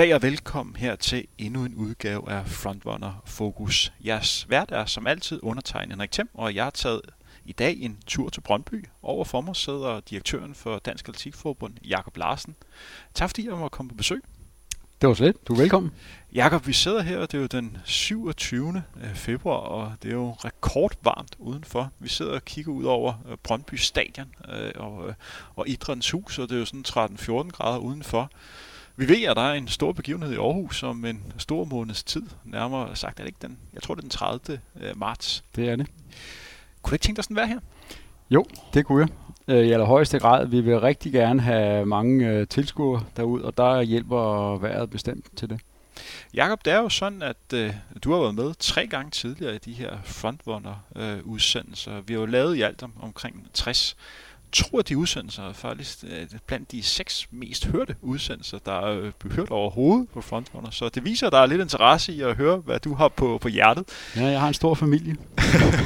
Goddag og velkommen her til endnu en udgave af Frontrunner Focus. Jeres vært er som altid undertegnet Henrik Thiem, og jeg har taget i dag en tur til Brøndby. Over for mig sidder direktøren for Dansk Atletikforbund, Jakob Larsen. Tak fordi jeg måtte komme på besøg. Det var slet. Du er velkommen. Jakob, vi sidder her, og det er jo den 27. Øh, februar, og det er jo rekordvarmt udenfor. Vi sidder og kigger ud over øh, Brøndby Stadion øh, og, og Idrættens Hus, og det er jo sådan 13-14 grader udenfor. Vi ved, at der er en stor begivenhed i Aarhus om en stor måneds tid. Nærmere sagt er det ikke den, jeg tror det er den 30. marts. Det er det. Kunne du ikke tænke dig sådan være her? Jo, det kunne jeg. I allerhøjeste grad. Vi vil rigtig gerne have mange tilskuere derud, og der hjælper vejret bestemt til det. Jakob, det er jo sådan, at øh, du har været med tre gange tidligere i de her frontrunner-udsendelser. Øh, vi har jo lavet i alt om, omkring 60 tror, de udsendelser er faktisk øh, blandt de seks mest hørte udsendelser, der er øh, hørt overhovedet på Frontrunner. Så det viser, at der er lidt interesse i at høre, hvad du har på, på hjertet. Ja, jeg har en stor familie.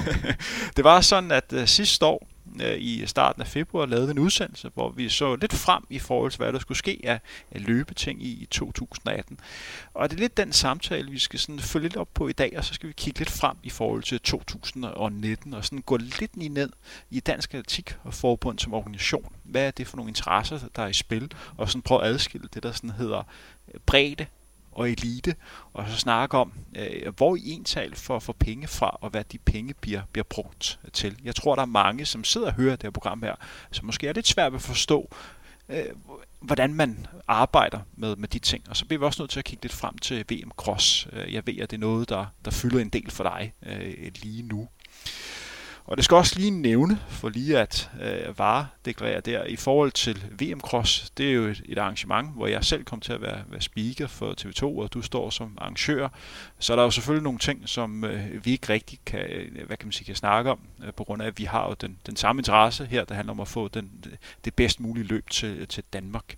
det var sådan, at uh, sidste år, øh, i starten af februar lavede en udsendelse, hvor vi så lidt frem i forhold til, hvad der skulle ske af, af løbeting i, i 2018. Og det er lidt den samtale, vi skal sådan følge lidt op på i dag, og så skal vi kigge lidt frem i forhold til 2019, og sådan gå lidt ned i Dansk Atletik og Forbund som organisation. Hvad er det for nogle interesser, der er i spil? Og sådan prøve at adskille det, der sådan hedder øh, bredde og elite, og så snakke om, øh, hvor I ental for, at få penge fra, og hvad de penge bliver, bliver brugt til. Jeg tror, der er mange, som sidder og hører det her program her, som måske er lidt svært at forstå, øh, hvordan man arbejder med, med de ting. Og så bliver vi også nødt til at kigge lidt frem til VM Cross. Øh, jeg ved, at det er noget, der, der fylder en del for dig øh, lige nu. Og det skal også lige nævne, for lige at øh, varedeklarere der, i forhold til VM Cross, det er jo et, et arrangement, hvor jeg selv kom til at være, være speaker for TV2, og du står som arrangør. Så er der jo selvfølgelig nogle ting, som øh, vi ikke rigtig kan, øh, hvad kan man sige, kan snakke om, øh, på grund af, at vi har jo den, den samme interesse her, der handler om at få den, det bedst mulige løb til, til Danmark.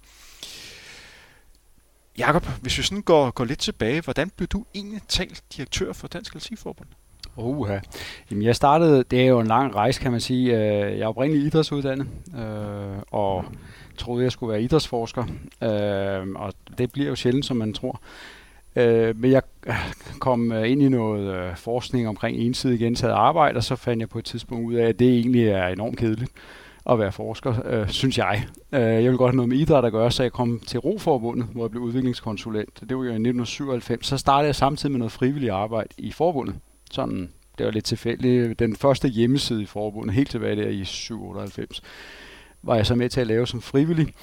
Jakob, hvis vi sådan går, går lidt tilbage, hvordan blev du egentlig talt direktør for Dansk Atletikforbund? Uha. Jamen, jeg startede, det er jo en lang rejse, kan man sige. Øh, jeg er oprindeligt idrætsuddannet, øh, og troede, jeg skulle være idrætsforsker. Øh, og det bliver jo sjældent, som man tror. Øh, men jeg øh, kom øh, ind i noget forskning omkring ensidigt gentaget arbejde, og så fandt jeg på et tidspunkt ud af, at det egentlig er enormt kedeligt at være forsker, øh, synes jeg. Øh, jeg ville godt have noget med idræt at gøre, så jeg kom til Roforbundet, hvor jeg blev udviklingskonsulent. Det var jo i 1997. Så startede jeg samtidig med noget frivilligt arbejde i forbundet sådan, det var lidt tilfældigt, den første hjemmeside i forbundet, helt tilbage der i 97, var jeg så med til at lave som frivillig.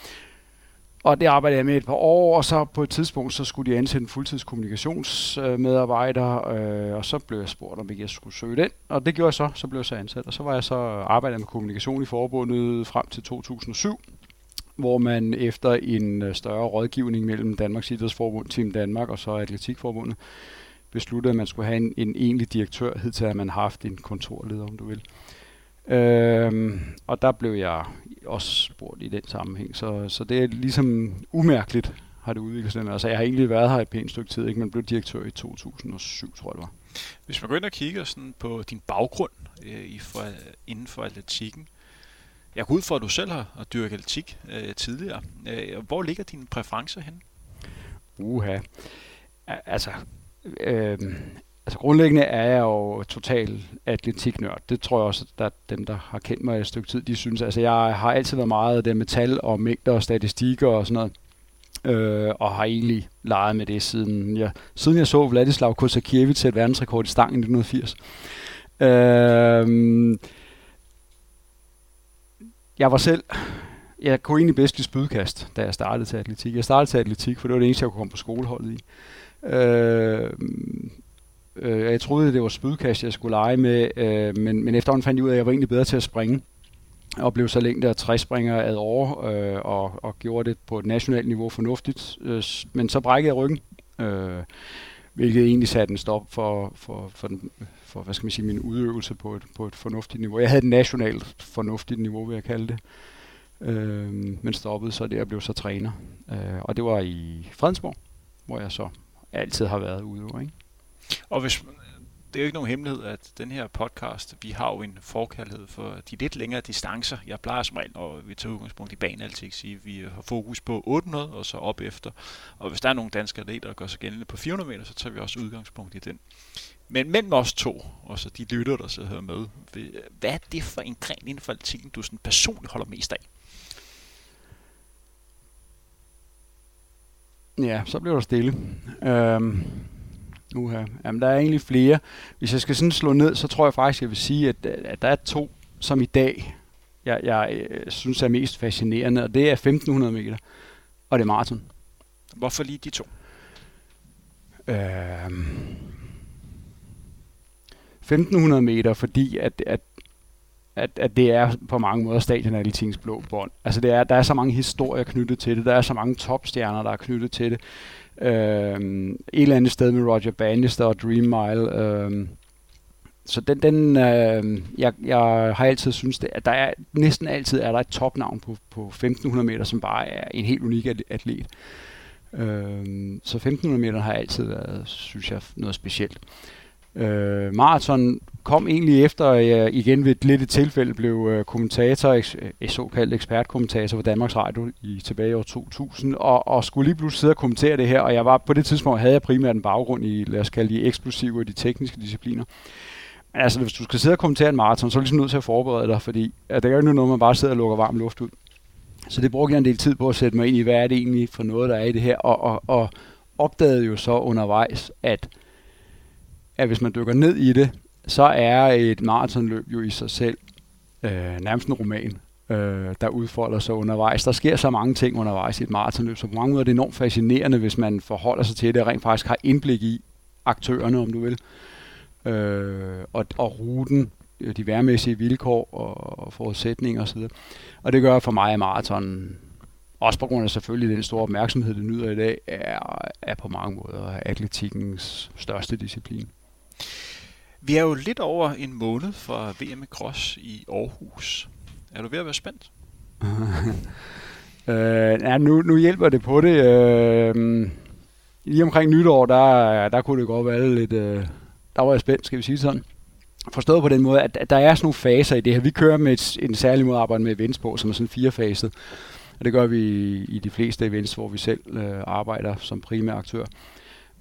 Og det arbejdede jeg med et par år, og så på et tidspunkt, så skulle de ansætte en fuldtidskommunikationsmedarbejder, øh, og så blev jeg spurgt, om jeg skulle søge den, og det gjorde jeg så, så blev jeg så ansat, og så var jeg så arbejdet med kommunikation i forbundet frem til 2007, hvor man efter en øh, større rådgivning mellem Danmarks Idrætsforbund, Team Danmark og så Atletikforbundet, besluttede, at man skulle have en, en egentlig direktør, hed til at man har haft en kontorleder, om du vil. Øhm, og der blev jeg også spurgt i den sammenhæng, så, så det er ligesom umærkeligt, har det udviklet sig. Altså, jeg har egentlig været her et pænt stykke tid, ikke? men blev direktør i 2007, tror jeg det var. Hvis man går ind og kigger sådan på din baggrund øh, i for, inden for atletikken, jeg går ud fra, at du selv har, har dyrket atletik øh, tidligere. Øh, hvor ligger dine præferencer hen? Uha. Altså, øh, altså grundlæggende er jeg jo total atletiknørd. Det tror jeg også, at dem, der har kendt mig et stykke tid, de synes. Altså jeg har altid været meget af det med tal og mængder og statistikker og sådan noget. Øh, og har egentlig leget med det siden jeg, siden jeg så Vladislav Kosakiewicz til et verdensrekord i stangen i 1980. Øh, jeg var selv jeg kunne egentlig bedst lide spydkast, da jeg startede til atletik. Jeg startede til atletik, for det var det eneste, jeg kunne komme på skoleholdet i. Øh, øh, jeg troede, det var spydkast, jeg skulle lege med, øh, men, men efterhånden fandt jeg ud af, at jeg var egentlig bedre til at springe og blev så længde af træspringer ad år øh, og, og gjorde det på et nationalt niveau fornuftigt. Øh, men så brækkede jeg ryggen, øh, hvilket egentlig satte en stop for, for, for, den, for hvad skal man sige, min udøvelse på et, på et fornuftigt niveau. Jeg havde et nationalt fornuftigt niveau, vil jeg kalde det. Øh, men stoppede så det, jeg blev så træner. Øh, og det var i Fredensborg, hvor jeg så altid har været udøver. Ikke? Og hvis det er jo ikke nogen hemmelighed, at den her podcast, vi har jo en forkærlighed for de lidt længere distancer. Jeg plejer som regel, når vi tager udgangspunkt i baneatletik, sige, at vi har fokus på 800 og så op efter. Og hvis der er nogle danske atleter, der gør sig gældende på 400 meter, så tager vi også udgangspunkt i den. Men mellem os to, og så de lytter, der sidder her med, hvad er det for en gren inden for atletikken, du sådan personligt holder mest af? Ja, så bliver der stille. Øhm, uha. Jamen, der er egentlig flere. Hvis jeg skal sådan slå ned, så tror jeg faktisk, jeg vil sige, at, at der er to, som i dag, jeg, jeg øh, synes er mest fascinerende, og det er 1500 meter, og det er maraton. Hvorfor lige de to? Øhm, 1500 meter, fordi at, at at, at det er på mange måder stadionatletikkens blå bånd. Altså det er, der er så mange historier knyttet til det, der er så mange topstjerner, der er knyttet til det. Øhm, et eller andet sted med Roger Bannister og Dream Mile. Øhm, så den, den øh, jeg, jeg har altid synes det, at der er næsten altid er der et topnavn på, på 1500 meter, som bare er en helt unik atlet. Øhm, så 1500 meter har altid været, synes jeg, noget specielt. Øh, maraton kom egentlig efter, at jeg igen ved et lidt et tilfælde blev øh, kommentator, såkaldt ekspertkommentator for Danmarks Radio i tilbage i år 2000, og, og skulle lige pludselig sidde og kommentere det her, og jeg var på det tidspunkt, havde jeg primært en baggrund i, lad os kalde de eksplosive og de tekniske discipliner. Men altså, hvis du skal sidde og kommentere en maraton, så er du ligesom nødt til at forberede dig, fordi at det er jo ikke noget, man bare sidder og lukker varm luft ud. Så det brugte jeg en del tid på at sætte mig ind i, hvad er det egentlig for noget, der er i det her, og, og, og opdagede jo så undervejs, at at hvis man dykker ned i det, så er et maratonløb jo i sig selv øh, nærmest en roman, øh, der udfolder sig undervejs. Der sker så mange ting undervejs i et maratonløb, så på mange måder er det enormt fascinerende, hvis man forholder sig til det og rent faktisk har indblik i aktørerne, om du vil, øh, og, og ruten, øh, de værmæssige vilkår og, og forudsætninger osv. Og det gør for mig, at maraton, også på grund af selvfølgelig den store opmærksomhed, det nyder i dag, er, er på mange måder atletikkens største disciplin. Vi er jo lidt over en måned fra VM i Cross i Aarhus. Er du ved at være spændt? øh, ja, nu, nu hjælper det på det. Øh, lige omkring nytår, der, der kunne det godt være lidt... Øh, der var jeg spændt, skal vi sige sådan. Forstået på den måde, at, at der er sådan nogle faser i det her. Vi kører med et, en særlig måde at arbejde med events på, som er sådan firefaset. Og det gør vi i, i de fleste events, hvor vi selv øh, arbejder som primær aktør.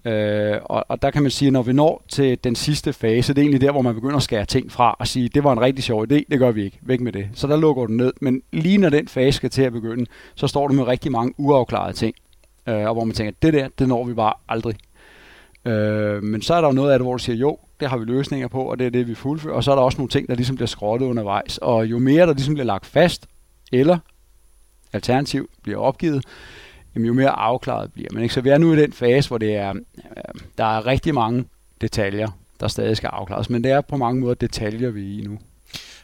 Øh, og, og der kan man sige, at når vi når til den sidste fase, det er egentlig der, hvor man begynder at skære ting fra og sige, det var en rigtig sjov idé, det gør vi ikke, væk med det. Så der lukker du ned. Men lige når den fase skal til at begynde, så står du med rigtig mange uafklarede ting. Øh, og hvor man tænker, det der, det når vi bare aldrig. Øh, men så er der jo noget af det, hvor du siger, jo, det har vi løsninger på, og det er det, vi fuldfører. Og så er der også nogle ting, der ligesom bliver skrottet undervejs. Og jo mere der ligesom bliver lagt fast, eller alternativ bliver opgivet, jamen, jo mere afklaret bliver man. Ikke? Så vi er nu i den fase, hvor det er, der er rigtig mange detaljer, der stadig skal afklares, men det er på mange måder detaljer, vi er i nu.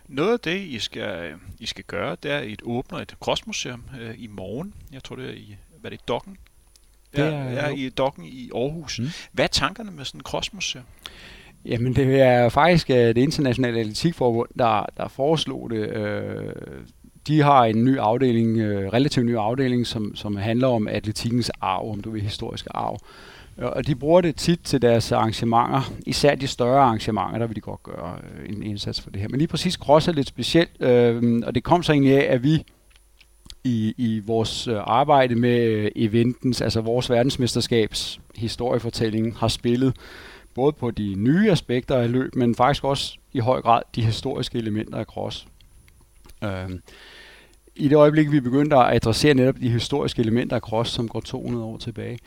Noget af det, I skal, I skal gøre, det er, at I åbner et crossmuseum øh, i morgen. Jeg tror, det er i, hvad er det, Dokken? Det er, ja, er i Dokken i Aarhus. Mm. Hvad er tankerne med sådan et crossmuseum? Jamen, det er faktisk øh, det internationale atletikforbund, der, der foreslog det øh, de har en ny afdeling, øh, relativt ny afdeling, som, som handler om atletikkens arv, om du vil historiske arv. Og de bruger det tit til deres arrangementer, især de større arrangementer, der vil de godt gøre øh, en indsats for det her. Men lige præcis cross er lidt specielt, øh, og det kom så egentlig af, at vi i, i vores øh, arbejde med øh, eventens, altså vores verdensmesterskabs historiefortælling, har spillet både på de nye aspekter af løb, men faktisk også i høj grad de historiske elementer af cross. Øh, i det øjeblik, vi begyndte at adressere netop de historiske elementer af cross, som går 200 år tilbage,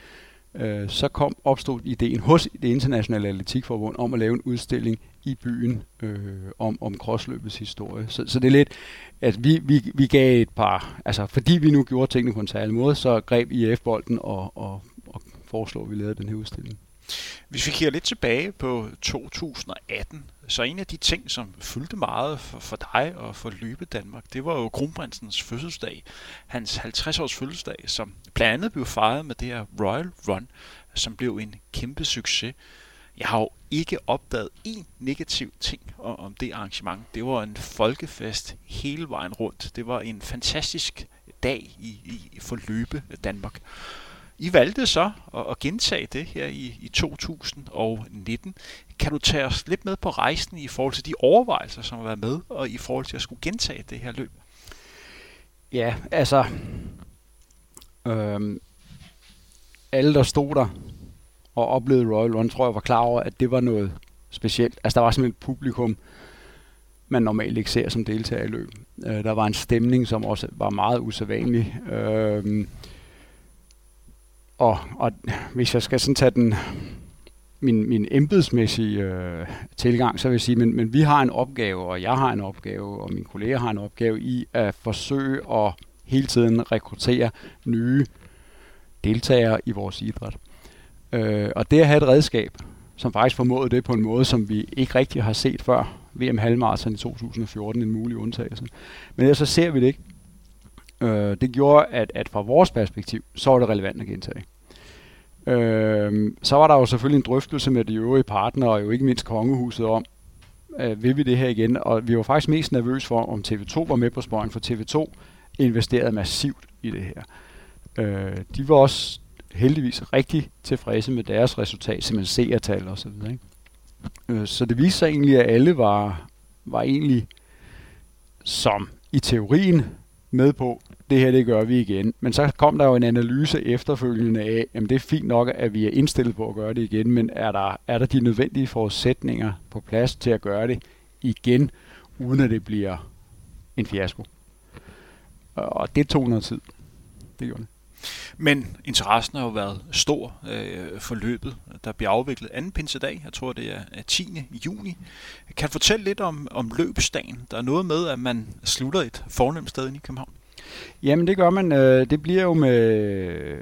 øh, så kom opstod ideen hos det internationale atletikforbund om at lave en udstilling i byen øh, om, om crossløbets historie. Så, så det er lidt, at vi, vi, vi gav et par, altså fordi vi nu gjorde tingene på en særlig måde, så greb IF-bolden og, og, og foreslog, at vi lavede den her udstilling. Hvis vi kigger lidt tilbage på 2018, så en af de ting, som fyldte meget for, for dig og for Løbe Danmark, det var jo kronprinsens fødselsdag. Hans 50-års fødselsdag, som blandt andet blev fejret med det her Royal Run, som blev en kæmpe succes. Jeg har jo ikke opdaget én negativ ting om det arrangement. Det var en folkefest hele vejen rundt. Det var en fantastisk dag i, i for Løbe Danmark. I valgte så at, at gentage det her i, i 2019. Kan du tage os lidt med på rejsen i forhold til de overvejelser, som har været med, og i forhold til at skulle gentage det her løb? Ja, altså... Øhm, alle, der stod der og oplevede Royal Run, tror jeg var klar over, at det var noget specielt. Altså, der var simpelthen et publikum, man normalt ikke ser som deltager i løb. Øh, der var en stemning, som også var meget usædvanlig. Øh, og, og hvis jeg skal sådan tage den, min, min embedsmæssige øh, tilgang, så vil jeg sige, men, men vi har en opgave, og jeg har en opgave, og mine kolleger har en opgave i at forsøge at hele tiden rekruttere nye deltagere i vores idræt. Øh, og det at have et redskab, som faktisk formåede det på en måde, som vi ikke rigtig har set før, VM halvmarathon i 2014, en mulig undtagelse. Men ellers så ser vi det ikke. Øh, det gjorde, at, at fra vores perspektiv, så var det relevant at gentage. Øh, så var der jo selvfølgelig en drøftelse med de øvrige partnere, og jo ikke mindst kongehuset om, øh, vil vi det her igen? Og vi var faktisk mest nervøse for, om TV2 var med på spøjen, for TV2 investerede massivt i det her. Øh, de var også heldigvis rigtig tilfredse med deres resultat, som simpelthen seertal og så videre. Ikke? Øh, så det viste sig egentlig, at alle var, var egentlig som i teorien med på, det her det gør vi igen. Men så kom der jo en analyse efterfølgende af, at det er fint nok, at vi er indstillet på at gøre det igen, men er der, er der de nødvendige forudsætninger på plads til at gøre det igen, uden at det bliver en fiasko? Og det tog noget tid. Det gjorde det. Men interessen har jo været stor øh, for løbet. Der bliver afviklet anden pinsedag, jeg tror det er 10. juni. Kan du fortælle lidt om, om løbsdagen? Der er noget med, at man slutter et fornemt sted i København. Jamen det gør man. Øh, det bliver jo med...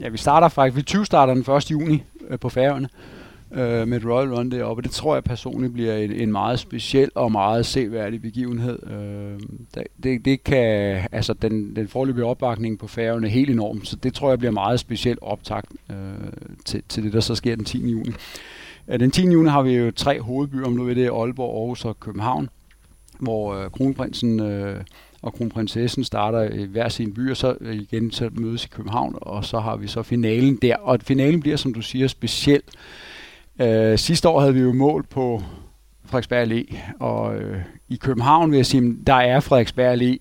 Ja, vi starter faktisk... Vi 20 starter den 1. juni øh, på Færøerne øh, med et Royal Run deroppe. Det tror jeg personligt bliver en, en meget speciel og meget seværdig begivenhed. Øh, det, det kan, altså den, den forløbige opbakning på færgerne er helt enorm, så det tror jeg bliver meget specielt optakt øh, til, til det, der så sker den 10. juni. Den 10. juni har vi jo tre hovedbyer, om nu ved det er Aalborg, Aarhus og København, hvor øh, kronprinsen øh, og kronprinsessen starter i hver sin by, og så øh, igen så mødes i København, og så har vi så finalen der. Og finalen bliver, som du siger, speciel. Øh, sidste år havde vi jo mål på Frederiksberg Allé, og øh, i København vil jeg sige, der er Frederiksberg Allé.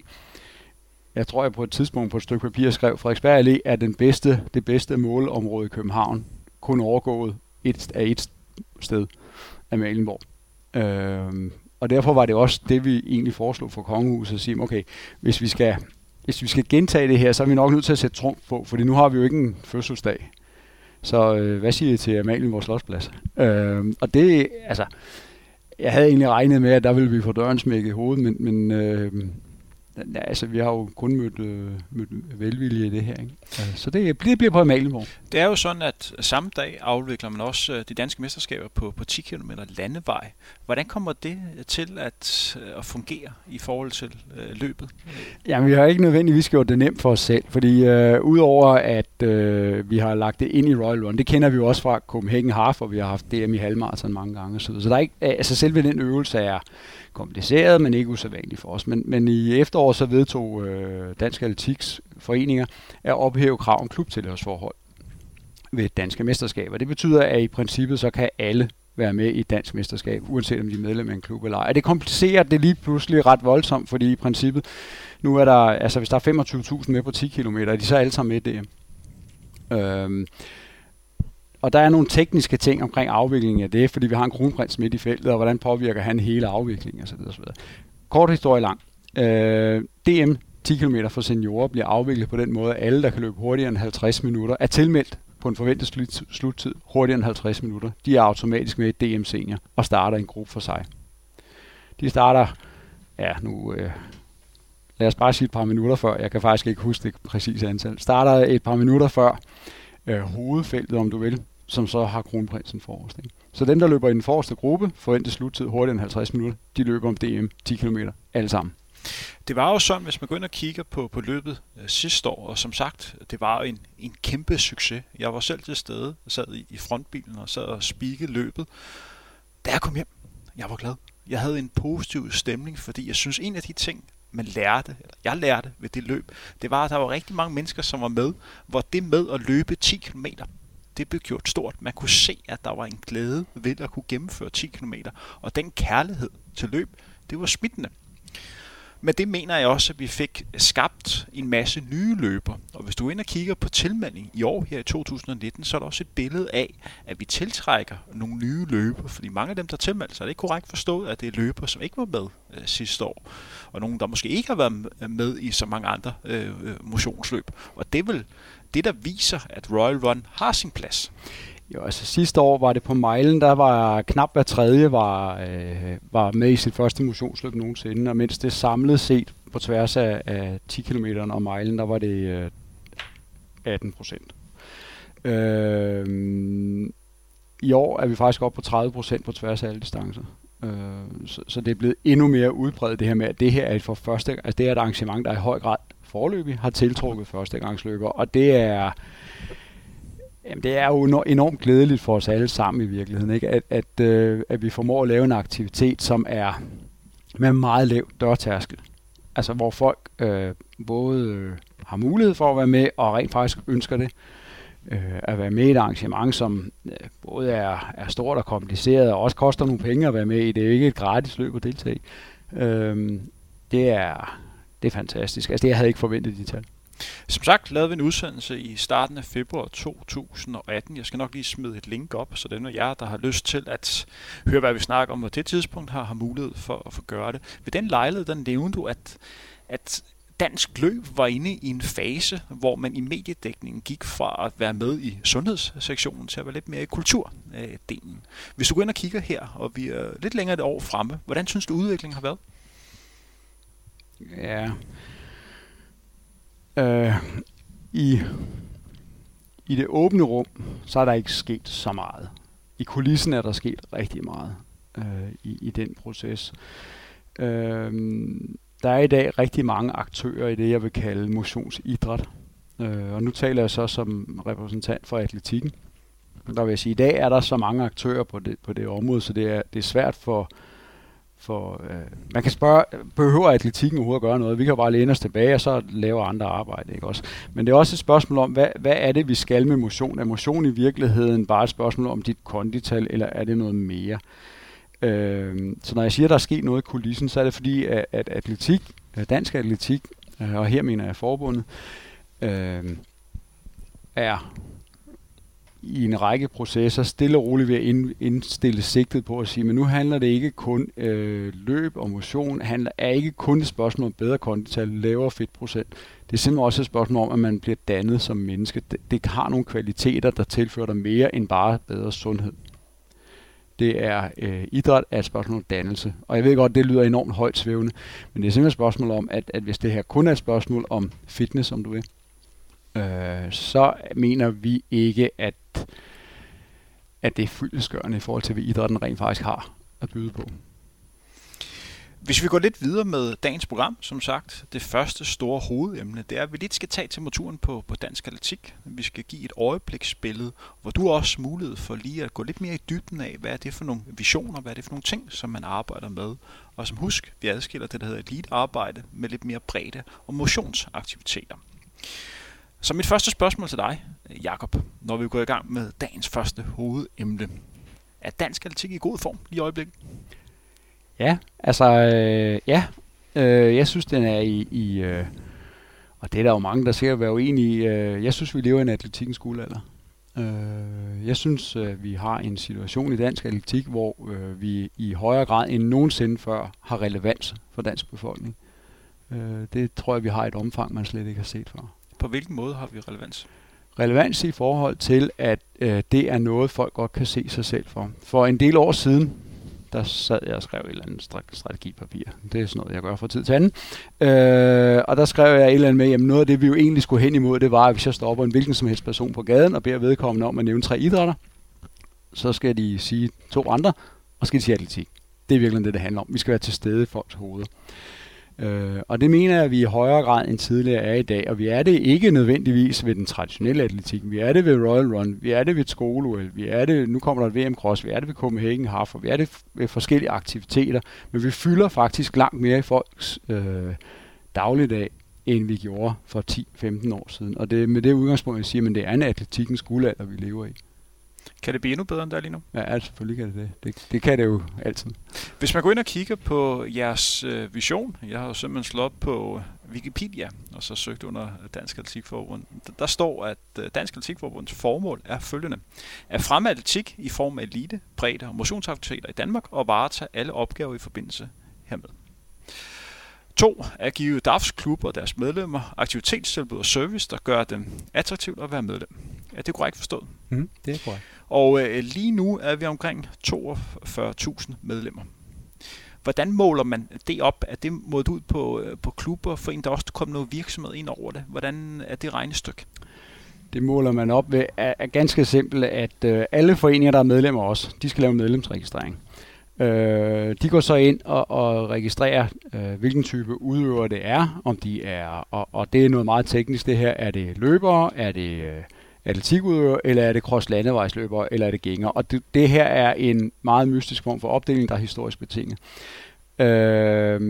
Jeg tror, jeg på et tidspunkt på et stykke papir skrev, Frederiksberg Allé er den bedste, det bedste målområde i København, kun overgået et, af et sted af Malenborg. Øh, og derfor var det også det, vi egentlig foreslog for kongehuset, at sige, okay, hvis vi skal, hvis vi skal gentage det her, så er vi nok nødt til at sætte trumf på, fordi nu har vi jo ikke en fødselsdag. Så øh, hvad siger I til Amalien, vores slottsplads? Øh, og det, altså, jeg havde egentlig regnet med, at der ville vi få døren smækket i hovedet, men, men øh, Ja, altså, vi har jo kun mødt, øh, mødt velvilje i det her. Ikke? Så det, det bliver på Amalienborg. Det er jo sådan, at samme dag afvikler man også øh, de danske mesterskaber på, på 10 km landevej. Hvordan kommer det til at, øh, at fungere i forhold til øh, løbet? Jamen, vi har ikke nødvendigvis gjort det nemt for os selv, fordi øh, udover at øh, vi har lagt det ind i Royal Run, det kender vi jo også fra Copenhagen Half, og vi har haft DM i halvmarathon mange gange. Så, så der er ikke, altså selve den øvelse er kompliceret, men ikke usædvanligt for os. Men, men i efteråret så vedtog øh, Dansk Atletiks foreninger at ophæve krav om klubtilhørsforhold ved danske mesterskaber. Det betyder, at i princippet så kan alle være med i et dansk mesterskab, uanset om de er medlem af en klub eller ej. Det komplicerer det lige pludselig ret voldsomt, fordi i princippet, nu er der, altså hvis der er 25.000 med på 10 km, er de så alle sammen med i det. Øhm, og der er nogle tekniske ting omkring afviklingen af det, fordi vi har en kronprins midt i feltet, og hvordan påvirker han hele afviklingen osv. osv. Kort historie lang. Øh, DM 10 km for seniorer bliver afviklet på den måde, at alle, der kan løbe hurtigere end 50 minutter, er tilmeldt på en forventet slut, sluttid hurtigere end 50 minutter. De er automatisk med i DM senior og starter en gruppe for sig. De starter, ja nu, øh, lad os bare sige et par minutter før, jeg kan faktisk ikke huske det præcise antal, starter et par minutter før øh, hovedfeltet, om du vil, som så har kronprinsen forrest. Ikke? Så dem, der løber i den forreste gruppe, forventer sluttid hurtigere end 50 minutter, de løber om DM 10 km alle sammen. Det var jo sådan, hvis man går ind og kigger på, på løbet øh, sidste år, og som sagt, det var en, en kæmpe succes. Jeg var selv til stede, sad i, i frontbilen og sad og spikede løbet. Da jeg kom hjem, jeg var glad. Jeg havde en positiv stemning, fordi jeg synes, en af de ting, man lærte, eller jeg lærte ved det løb, det var, at der var rigtig mange mennesker, som var med, hvor det med at løbe 10 km, det blev gjort stort. Man kunne se, at der var en glæde ved at kunne gennemføre 10 km, og den kærlighed til løb, det var smittende. Men det mener jeg også, at vi fik skabt en masse nye løber. Og hvis du ind og kigger på tilmelding i år her i 2019, så er der også et billede af, at vi tiltrækker nogle nye løber. Fordi mange af dem, der tilmelder sig, er det ikke korrekt forstået, at det er løber, som ikke var med øh, sidste år. Og nogle, der måske ikke har været med i så mange andre øh, øh motionsløb. Og det er vel det, der viser, at Royal Run har sin plads. Jo, altså sidste år var det på Mejlen, der var knap hver tredje var, øh, var med i sit første motionsløb nogensinde, og mens det samlet set på tværs af, af 10 km og Mejlen, der var det øh, 18 procent. Øh, I år er vi faktisk oppe på 30 procent på tværs af alle distancer. Øh, så, så det er blevet endnu mere udbredt det her med, at det her er et for første, altså det er et arrangement, der i høj grad forløbig har tiltrukket førstegangsløber, og det er Jamen, det er jo enormt glædeligt for os alle sammen i virkeligheden, ikke? At, at, øh, at vi formår at lave en aktivitet, som er med meget lav dørtærskel. Altså hvor folk øh, både øh, har mulighed for at være med, og rent faktisk ønsker det. Øh, at være med i et arrangement, som øh, både er, er stort og kompliceret, og også koster nogle penge at være med i. Det er jo ikke et gratis løb at deltage i. Øh, det, er, det er fantastisk. Altså det jeg havde ikke forventet de tal. Som sagt lavede vi en udsendelse i starten af februar 2018. Jeg skal nok lige smide et link op, så den af jer, der har lyst til at høre, hvad vi snakker om på det tidspunkt, har, har mulighed for at få gøre det. Ved den lejlighed, der nævnte du, at, at dansk løb var inde i en fase, hvor man i mediedækningen gik fra at være med i sundhedssektionen til at være lidt mere i kulturdelen. Hvis du går ind og kigger her, og vi er lidt længere et år fremme, hvordan synes du udviklingen har været? Ja, Øh, i, I det åbne rum, så er der ikke sket så meget. I kulissen er der sket rigtig meget øh, i, i den proces. Øh, der er i dag rigtig mange aktører i det, jeg vil kalde motionsidræt. Øh, og nu taler jeg så som repræsentant for atletikken. Der vil jeg sige, at i dag er der så mange aktører på det, på det område, så det er, det er svært for, for øh, man kan spørge, behøver atletikken overhovedet at gøre noget? Vi kan bare læne os tilbage, og så lave andre arbejde, ikke også? Men det er også et spørgsmål om, hvad, hvad er det, vi skal med motion? Er motion i virkeligheden bare et spørgsmål om dit kondital, eller er det noget mere? Øh, så når jeg siger, at der er sket noget i kulissen, så er det fordi, at, at atletik, øh, dansk atletik, øh, og her mener jeg forbundet, øh, er i en række processer stille og roligt ved at indstille sigtet på at sige, men nu handler det ikke kun øh, løb og motion, handler er ikke kun et spørgsmål om bedre kondital, lavere fedtprocent. Det er simpelthen også et spørgsmål om, at man bliver dannet som menneske. Det, det har nogle kvaliteter, der tilfører dig mere end bare bedre sundhed. Det er øh, idræt er et spørgsmål om dannelse. Og jeg ved godt, det lyder enormt højt svævende, men det er simpelthen et spørgsmål om, at, at hvis det her kun er et spørgsmål om fitness, om du vil, øh, så mener vi ikke, at at det er fyldeskørende i forhold til, hvad idrætten rent faktisk har at byde på. Hvis vi går lidt videre med dagens program, som sagt, det første store hovedemne, det er, at vi lidt skal tage temperaturen på, på dansk atletik. Vi skal give et øjebliksbillede, hvor du har også mulighed for lige at gå lidt mere i dybden af, hvad er det for nogle visioner, hvad er det for nogle ting, som man arbejder med. Og som husk, vi adskiller det, der hedder elite arbejde med lidt mere bredde og motionsaktiviteter. Så mit første spørgsmål til dig, Jakob, når vi går i gang med dagens første hovedemne. Er dansk atletik i god form lige i øjeblikket? Ja, altså, øh, ja. Øh, jeg synes, den er i, i øh, og det er der jo mange, der ser være uenige i. Øh, jeg synes, vi lever i en atletikkens guldalder. Øh, jeg synes, øh, vi har en situation i dansk atletik, hvor øh, vi i højere grad end nogensinde før har relevans for dansk befolkning. Øh, det tror jeg, vi har et omfang, man slet ikke har set før. På hvilken måde har vi relevans? Relevans i forhold til, at øh, det er noget, folk godt kan se sig selv for. For en del år siden, der sad jeg og skrev et eller andet strategipapir. Det er sådan noget, jeg gør fra tid til anden. Øh, og der skrev jeg et eller andet med, at noget af det, vi jo egentlig skulle hen imod, det var, at hvis jeg stopper en hvilken som helst person på gaden og beder vedkommende om at nævne tre idrætter, så skal de sige to andre, og skal de sige atletik. Det er virkelig det, det handler om. Vi skal være til stede i folks hoveder. Øh, og det mener jeg, at vi i højere grad end tidligere er i dag, og vi er det ikke nødvendigvis ved den traditionelle atletik. Vi er det ved Royal Run, vi er det ved skole vi er det, nu kommer der et VM Cross, vi er det ved Copenhagen Half, og vi er det ved forskellige aktiviteter, men vi fylder faktisk langt mere i folks øh, dagligdag, end vi gjorde for 10-15 år siden. Og det er med det udgangspunkt, jeg siger, at det er en atletikkens guldalder, vi lever i. Kan det blive endnu bedre end der lige nu? Ja, altså, selvfølgelig kan det det. det. Det kan det jo altid. Hvis man går ind og kigger på jeres øh, vision, jeg har jo simpelthen slået op på Wikipedia, og så søgt under Dansk Atletikforbund. Der står, at øh, Dansk Atletikforbunds formål er følgende. At fremme atletik i form af elite, bredde og motionsaktiviteter i Danmark, og varetage alle opgaver i forbindelse hermed. 2. At give DAFs klub og deres medlemmer aktivitetstilbud og service, der gør dem attraktivt at være medlem. Er det korrekt forstået? Mm, det er korrekt. Og øh, lige nu er vi omkring 42.000 medlemmer. Hvordan måler man det op? Er det målt ud på, øh, på klubber, for en der også kom noget virksomhed ind over det? Hvordan er det regnestykke? Det måler man op ved er, er ganske simpelt, at øh, alle foreninger, der er medlemmer også, de skal lave medlemsregistrering. Øh, de går så ind og, og registrerer, øh, hvilken type udøver det er, om de er, og, og det er noget meget teknisk det her, er det løbere, er det øh, atletikudøver, eller er det cross landevejsløbere, eller er det gænger. Og det, det her er en meget mystisk form for opdeling, der er historisk betinget. Øh,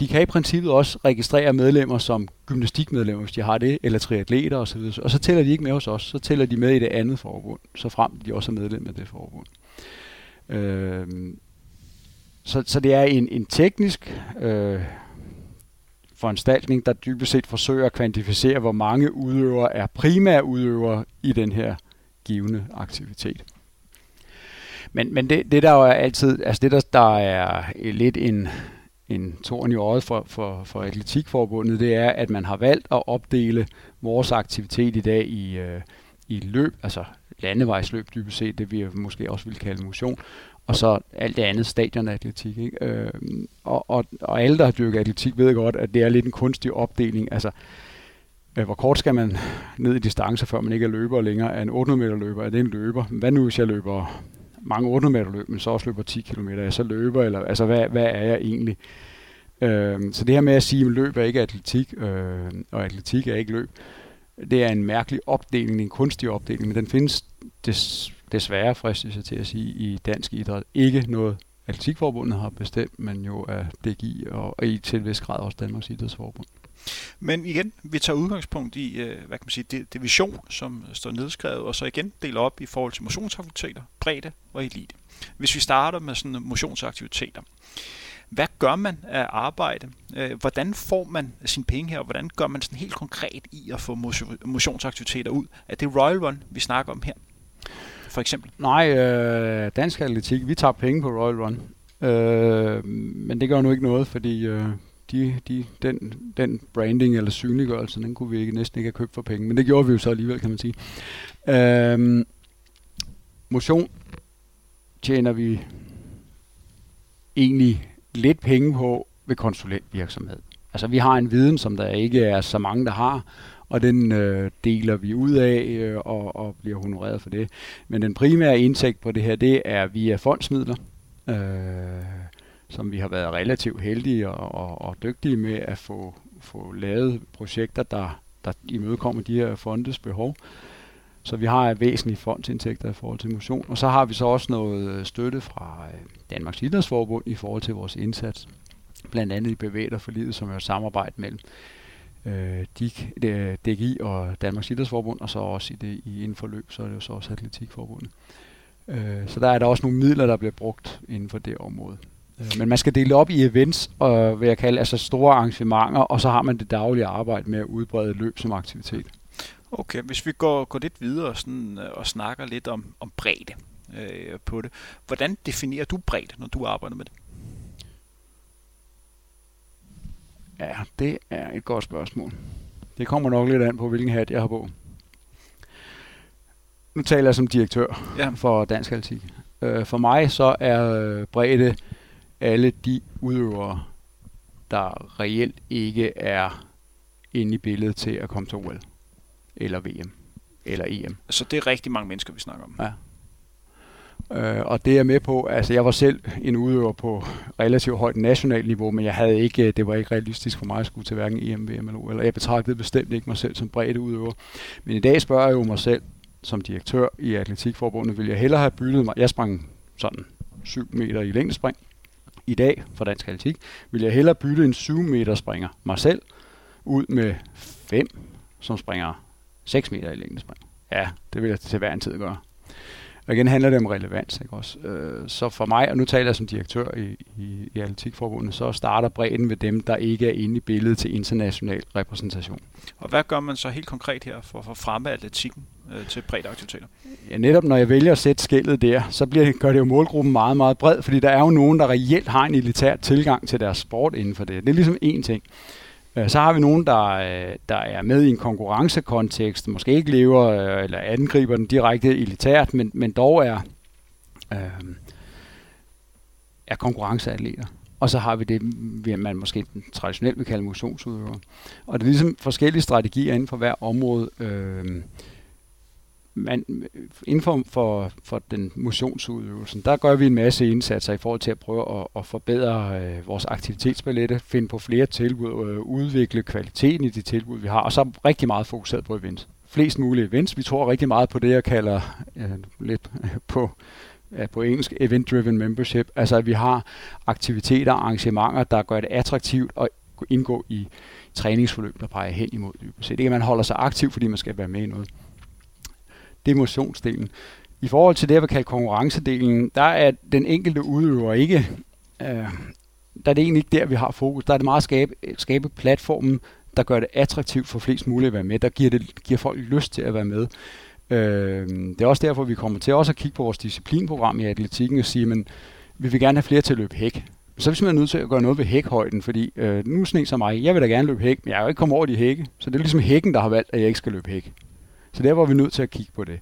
de kan i princippet også registrere medlemmer som gymnastikmedlemmer, hvis de har det, eller triatleter osv. Og så tæller de ikke med hos os, så tæller de med i det andet forbund, så frem de også er medlem af det forbund. Øh, så, så det er en, en teknisk øh, foranstaltning, der dybest set forsøger at kvantificere, hvor mange udøvere er primære udøvere i den her givende aktivitet. Men, men det, det der jo er altid, altså det der, der er lidt en, en torn i øjet for, for, for Atletikforbundet, det er, at man har valgt at opdele vores aktivitet i dag i, øh, i løb, altså landevejsløb dybest set, det vi måske også vil kalde motion, og så alt det andet stadionatletik. Ikke? Øh, og, og, og alle, der har dyrket atletik, ved godt, at det er lidt en kunstig opdeling. Altså, øh, hvor kort skal man ned i distance, før man ikke er løber længere? Er en 800 meter løber, er det en løber? Hvad nu, hvis jeg løber mange 800 meter løb, men så også løber 10 km? Er jeg så løber, eller altså, hvad, hvad er jeg egentlig? Øh, så det her med at sige, at løb er ikke atletik, øh, og atletik er ikke løb, det er en mærkelig opdeling, en kunstig opdeling, men den findes des, desværre, fristes jeg til at sige, i dansk idræt. Ikke noget Atletikforbundet har bestemt, men jo af DGI og, og i til vis grad også Danmarks Idrætsforbund. Men igen, vi tager udgangspunkt i, øh, hvad kan man sige, det, det vision, som står nedskrevet, og så igen deler op i forhold til motionsaktiviteter, bredde og elite. Hvis vi starter med sådan motionsaktiviteter, hvad gør man af arbejde? Øh, hvordan får man sine penge her, og hvordan gør man sådan helt konkret i at få motionsaktiviteter ud? Er det Royal Run, vi snakker om her? For eksempel? Nej, øh, dansk atletik, vi tager penge på Royal Run. Øh, men det gør nu ikke noget, fordi øh, de, de, den, den branding eller synliggørelse, den kunne vi ikke, næsten ikke have købt for penge. Men det gjorde vi jo så alligevel, kan man sige. Øh, motion tjener vi egentlig lidt penge på ved konsulentvirksomhed. Altså vi har en viden, som der ikke er så mange, der har, og den øh, deler vi ud af øh, og, og bliver honoreret for det. Men den primære indtægt på det her, det er via fondsmidler, øh, som vi har været relativt heldige og, og, og dygtige med at få, få lavet projekter, der, der imødekommer de her fondes behov. Så vi har væsentlige fondsindtægter i forhold til motion. Og så har vi så også noget øh, støtte fra øh, Danmarks Idrætsforbund i forhold til vores indsats. Blandt andet i Bevæger for Livet, som er et samarbejde mellem øh, DIK, DGI og Danmarks Idrætsforbund, og så også i det i inden for løb, så er det jo så også Atletikforbundet. Øh, så der er der også nogle midler, der bliver brugt inden for det område. Øh, men man skal dele op i events, og hvad jeg kalder altså store arrangementer, og så har man det daglige arbejde med at udbrede løb som aktivitet. Okay, hvis vi går, går lidt videre sådan, øh, og snakker lidt om, om bredde øh, på det. Hvordan definerer du bredde, når du arbejder med det? Ja, det er et godt spørgsmål. Det kommer nok lidt an på, hvilken hat jeg har på. Nu taler jeg som direktør ja. for Dansk Atletik. Øh, for mig så er bredde alle de udøvere, der reelt ikke er inde i billedet til at komme til OL eller VM eller EM. Så det er rigtig mange mennesker, vi snakker om. Ja. Øh, og det er med på, altså jeg var selv en udøver på relativt højt nationalt niveau, men jeg havde ikke, det var ikke realistisk for mig at skulle til hverken EM, VM eller eller jeg betragtede bestemt ikke mig selv som bredt udøver. Men i dag spørger jeg jo mig selv, som direktør i Atletikforbundet, vil jeg hellere have byttet mig, jeg sprang sådan 7 meter i længdespring, i dag for dansk atletik, vil jeg hellere bytte en 7 meter springer mig selv ud med 5, som springer 6 meter i længdespring. Ja, det vil jeg til hver en tid gøre. Og igen handler det om relevans. Ikke også? Øh, så for mig, og nu taler jeg som direktør i, i, i Atletikforbundet, så starter bredden ved dem, der ikke er inde i billedet til international repræsentation. Og hvad gør man så helt konkret her for at fremme atletikken øh, til brede aktiviteter? Ja, netop når jeg vælger at sætte skældet der, så bliver det, gør det jo målgruppen meget, meget bred, fordi der er jo nogen, der reelt har en elitær tilgang til deres sport inden for det. Det er ligesom én ting. Øh, så har vi nogen, der, øh, der er med i en konkurrencekontekst, måske ikke lever øh, eller angriber den direkte elitært, men, men dog er, øh, er konkurrenceatleter. Og så har vi det, man måske traditionelt vil kalde motionsudøvere. Og det er ligesom forskellige strategier inden for hver område. Øh, man, inden for, for, for den motionsudøvelsen, der gør vi en masse indsatser i forhold til at prøve at, at forbedre øh, vores aktivitetspalette, finde på flere tilbud, øh, udvikle kvaliteten i de tilbud, vi har, og så rigtig meget fokuseret på events. Flest mulige events. Vi tror rigtig meget på det, jeg kalder øh, lidt på øh, på engelsk event-driven membership, altså at vi har aktiviteter og arrangementer, der gør det attraktivt at indgå i træningsforløb, der peger hen imod dybest set. Det kan at man holder sig aktiv, fordi man skal være med i noget det er motionsdelen. I forhold til det, jeg vil kalde konkurrencedelen, der er den enkelte udøver ikke, øh, der er det egentlig ikke der, vi har fokus. Der er det meget at skabe, skabe platformen, der gør det attraktivt for flest muligt at være med. Der giver, det, giver folk lyst til at være med. Øh, det er også derfor, vi kommer til også at kigge på vores disciplinprogram i atletikken og sige, men vi vil gerne have flere til at løbe hæk. Så er vi simpelthen nødt til at gøre noget ved hækhøjden, fordi øh, nu sne som mig, jeg vil da gerne løbe hæk, men jeg er jo ikke kommet over de hække. Så det er ligesom hækken, der har valgt, at jeg ikke skal løbe hæk. Så der var vi nødt til at kigge på det.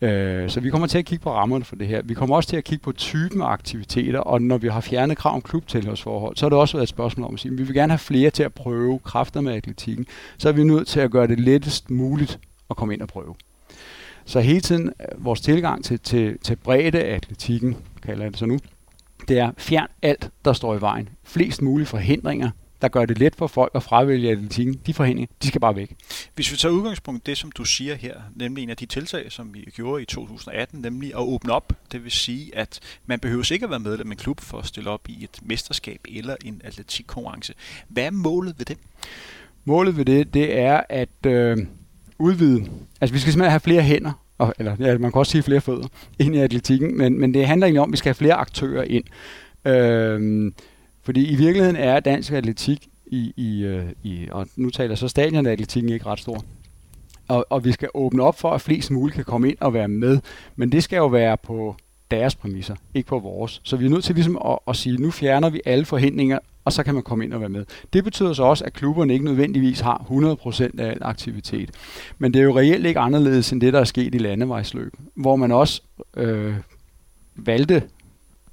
Øh, så vi kommer til at kigge på rammerne for det her. Vi kommer også til at kigge på typen af aktiviteter, og når vi har fjernet krav om klubtilhørsforhold, så har det også været et spørgsmål om at sige, at vi vil gerne have flere til at prøve kræfter med atletikken. Så er vi nødt til at gøre det lettest muligt at komme ind og prøve. Så hele tiden øh, vores tilgang til, til, til bredde atletikken, kalder jeg det så nu, det er fjern alt, der står i vejen. Flest mulige forhindringer, der gør det let for folk at fravælge atletikken, de forhindringer, de skal bare væk. Hvis vi tager udgangspunkt i det, som du siger her, nemlig en af de tiltag, som vi gjorde i 2018, nemlig at åbne op, det vil sige, at man behøver ikke at være medlem af en klub for at stille op i et mesterskab eller en atletikkonkurrence. Hvad er målet ved det? Målet ved det, det er at øh, udvide. Altså vi skal simpelthen have flere hænder, og, eller ja, man kan også sige flere fødder, ind i atletikken, men, men det handler egentlig om, at vi skal have flere aktører ind. Øh, fordi i virkeligheden er dansk atletik i, i, øh, i og nu taler så stadionatletikken ikke ret stor. Og, og vi skal åbne op for, at flest muligt kan komme ind og være med. Men det skal jo være på deres præmisser, ikke på vores. Så vi er nødt til ligesom at, at sige, nu fjerner vi alle forhindringer, og så kan man komme ind og være med. Det betyder så også, at klubberne ikke nødvendigvis har 100% af al aktivitet. Men det er jo reelt ikke anderledes end det, der er sket i landevejsløb, hvor man også øh, valgte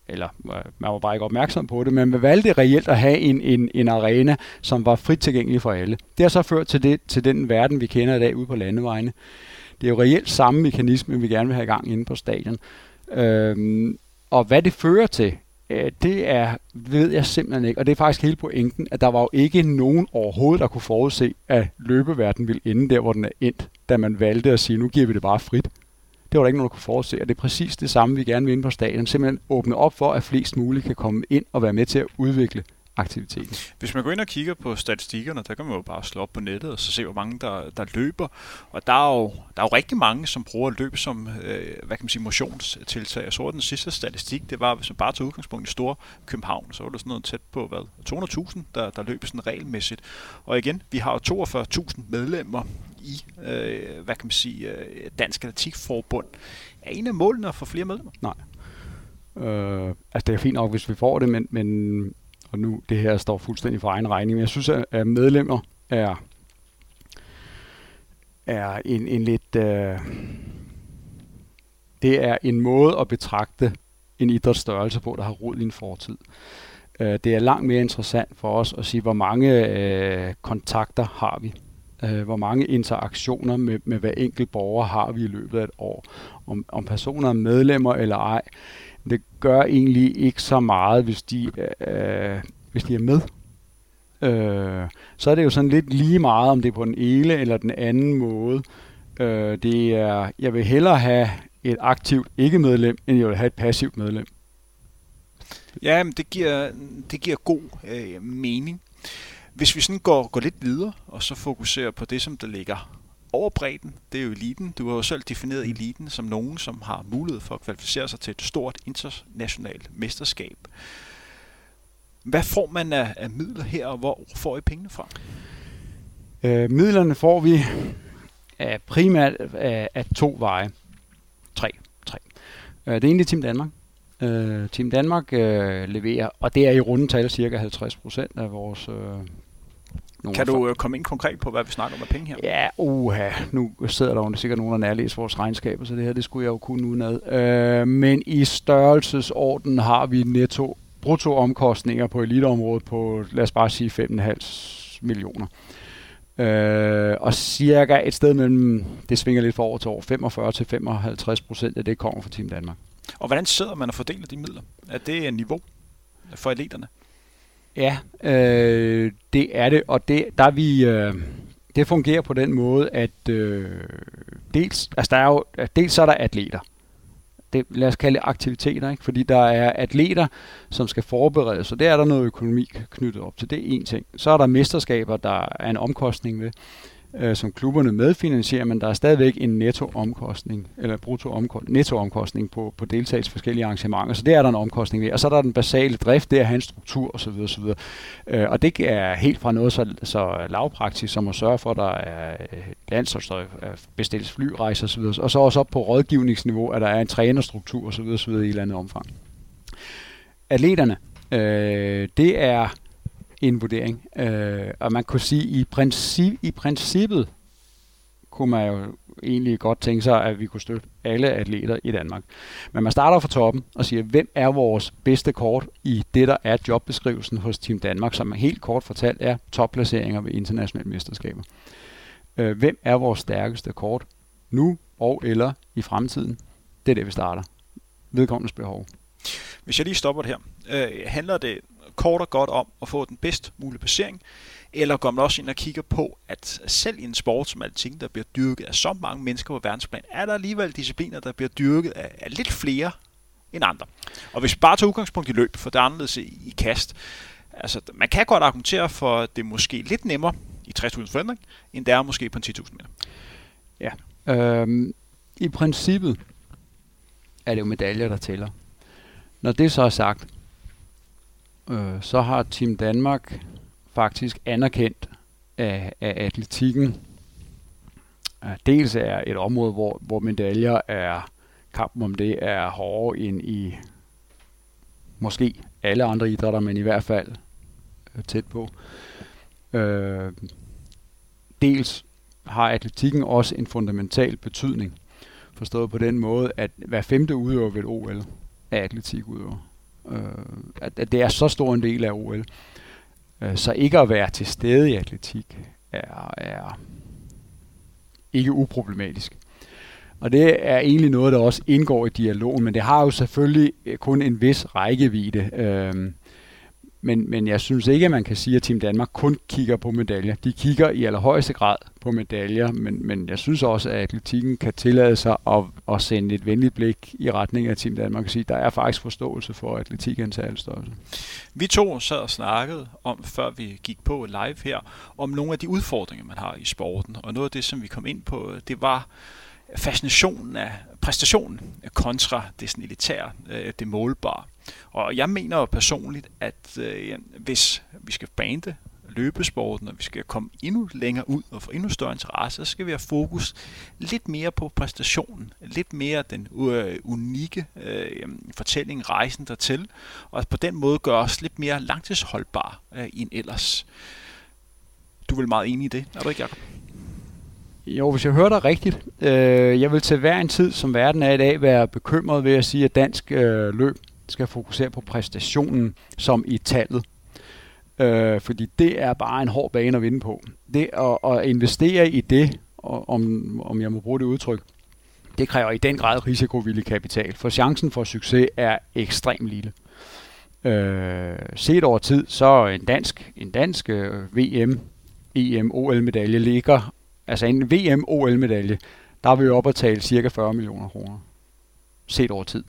eller øh, man var bare ikke opmærksom på det, men man valgte reelt at have en, en, en arena, som var frit tilgængelig for alle. Det har så ført til, det, til den verden, vi kender i dag ude på landevejene. Det er jo reelt samme mekanisme, vi gerne vil have i gang inde på stadion. Øhm, og hvad det fører til, øh, det er, ved jeg simpelthen ikke. Og det er faktisk hele pointen, at der var jo ikke nogen overhovedet, der kunne forudse, at løbeverdenen ville ende der, hvor den er endt, da man valgte at sige, nu giver vi det bare frit. Det var der ikke nogen, der kunne forudse, og det er præcis det samme, vi gerne vil ind på stadion. Simpelthen åbne op for, at flest muligt kan komme ind og være med til at udvikle aktiviteten. Hvis man går ind og kigger på statistikkerne, der kan man jo bare slå op på nettet og så se, hvor mange der, der løber. Og der er, jo, der er jo rigtig mange, som bruger løb som øh, hvad kan man sige, motionstiltag. Jeg så den sidste statistik, det var, hvis man bare tog udgangspunkt i Store København, så var det sådan noget tæt på hvad, 200.000, der, der løber sådan regelmæssigt. Og igen, vi har jo 42.000 medlemmer i, øh, hvad kan man sige, øh, Dansk Atletikforbund. Er en af målene at få flere medlemmer? Nej. Øh, altså det er fint nok, hvis vi får det, men, men og nu det her står fuldstændig for egen regning, men jeg synes, at medlemmer er, er en, en lidt... Øh, det er en måde at betragte en idrætsstørrelse på, der har rod i en fortid. Øh, det er langt mere interessant for os at sige, hvor mange øh, kontakter har vi øh, hvor mange interaktioner med, med hver enkelt borger har vi i løbet af et år. Om, om personer er medlemmer eller ej, det gør egentlig ikke så meget, hvis de, øh, hvis de er med. Øh, så er det jo sådan lidt lige meget, om det er på den ene eller den anden måde. Øh, det er, jeg vil hellere have et aktivt ikke-medlem, end jeg vil have et passivt medlem. Ja, men det giver, det giver god øh, mening. Hvis vi sådan går, går lidt videre, og så fokuserer på det, som der ligger over bredden, det er jo eliten. Du har jo selv defineret eliten som nogen, som har mulighed for at kvalificere sig til et stort internationalt mesterskab. Hvad får man af, af midler her, og hvor får I pengene fra? Øh, midlerne får vi af primært af, af to veje. Tre. tre. Øh, det er Team Danmark. Øh, Team Danmark øh, leverer, og det er i rundetal cirka 50 procent af vores... Øh, kan du øh, komme ind konkret på, hvad vi snakker om af penge her? Ja, uha. Nu sidder der jo sikkert nogen, der nærlæser vores regnskaber, så det her, det skulle jeg jo kunne udenad. Øh, men i størrelsesorden har vi netto bruttoomkostninger på eliteområdet på, lad os bare sige, 5,5 millioner. Øh, og cirka et sted mellem, det svinger lidt fra år til år, 45 til 55 procent af det kommer fra Team Danmark. Og hvordan sidder man og fordeler de midler? Er det en niveau for atleterne? Ja, øh, det er det, og det, der vi, øh, det fungerer på den måde, at øh, dels, altså der er jo, dels så er der atleter, det, lad os kalde det aktiviteter, ikke? fordi der er atleter, som skal forberede sig. Det er der noget økonomi knyttet op til. Det er en ting. Så er der mesterskaber, der er en omkostning ved øh, som klubberne medfinansierer, men der er stadigvæk en nettoomkostning, eller bruttoomkostning, nettoomkostning på, på deltagelse i forskellige arrangementer, så det er der en omkostning ved. Og så er der den basale drift, det er hans struktur osv. osv. Øh, og det er helt fra noget så, så lavpraktisk, som at sørge for, at der er øh, landsholdsstøj, øh, bestilles flyrejser osv., og så også op på rådgivningsniveau, at der er en trænerstruktur osv. osv. i et eller andet omfang. Atleterne, øh, det er en vurdering. Øh, og man kunne sige, i, princip, i princippet kunne man jo egentlig godt tænke sig, at vi kunne støtte alle atleter i Danmark. Men man starter fra toppen og siger, hvem er vores bedste kort i det, der er jobbeskrivelsen hos Team Danmark, som helt kort fortalt er topplaceringer ved internationale mesterskaber. Øh, hvem er vores stærkeste kort nu og eller i fremtiden? Det er det, vi starter. Vedkommendes behov. Hvis jeg lige stopper det her, øh, handler det kort og godt om at få den bedst mulige placering, eller går man også ind og kigger på, at selv i en sport som alting, der bliver dyrket af så mange mennesker på verdensplan, er der alligevel discipliner, der bliver dyrket af, af lidt flere end andre. Og hvis vi bare tager udgangspunkt i løb, for det er anderledes i, i kast, altså man kan godt argumentere for, at det er måske lidt nemmere i 60.000 forandring, end det er måske på en 10.000 meter. Ja, øhm, i princippet er det jo medaljer, der tæller. Når det så er sagt, øh, så har Team Danmark faktisk anerkendt, at, at atletikken øh, dels er et område, hvor, hvor medaljer er, kampen om det er hårdere end i måske alle andre idrætter, men i hvert fald øh, tæt på. Øh, dels har atletikken også en fundamental betydning, forstået på den måde, at hver femte udøver ved OL er atletikudøver øh, at, at det er så stor en del af OL. Øh, så ikke at være til stede i atletik er, er ikke uproblematisk. Og det er egentlig noget, der også indgår i dialogen, men det har jo selvfølgelig kun en vis rækkevidde. Øh, men, men jeg synes ikke, at man kan sige, at Team Danmark kun kigger på medaljer. De kigger i allerhøjeste grad på medaljer, men, men jeg synes også, at atletikken kan tillade sig at, at sende et venligt blik i retning af Team Danmark og sige, at der er faktisk forståelse for atletik en størrelse. Vi to sad og snakkede om, før vi gik på live her, om nogle af de udfordringer, man har i sporten. Og noget af det, som vi kom ind på, det var fascinationen af præstationen kontra det sådan elitære, øh, det målbare. Og jeg mener jo personligt, at øh, hvis vi skal bande løbesporten, og vi skal komme endnu længere ud og få endnu større interesse, så skal vi have fokus lidt mere på præstationen, lidt mere den øh, unikke øh, fortælling, rejsen dertil, og på den måde gøre os lidt mere langtidsholdbar øh, end ellers. Du er vel meget enig i det, er du ikke, Jacob? Jo, hvis jeg hører dig rigtigt, øh, jeg vil til hver en tid, som verden er i dag, være bekymret ved at sige, at dansk øh, løb skal fokusere på præstationen som i tallet. Øh, fordi det er bare en hård bane at vinde på. Det at, at investere i det, om, om jeg må bruge det udtryk, det kræver i den grad risikovillig kapital, for chancen for succes er ekstremt lille. Øh, set over tid, så en dansk, en dansk øh, VM, EM, OL-medalje ligger, altså en VM, OL-medalje, der er vi oppe at tale cirka 40 millioner kroner. Set over tid.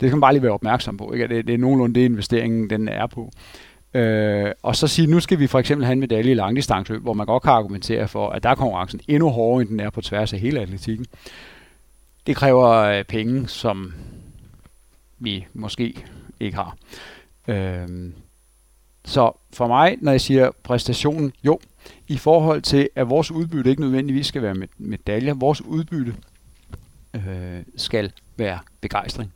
Det skal man bare lige være opmærksom på. Ikke? Det, det er nogenlunde det, investeringen den er på. Øh, og så sige, nu skal vi for eksempel have en medalje i langdistanceløb, hvor man godt kan argumentere for, at der er konkurrencen endnu hårdere, end den er på tværs af hele atletikken. Det kræver øh, penge, som vi måske ikke har. Øh, så for mig, når jeg siger præstationen, jo, i forhold til, at vores udbytte ikke nødvendigvis skal være med medaljer, vores udbytte øh, skal være begejstring.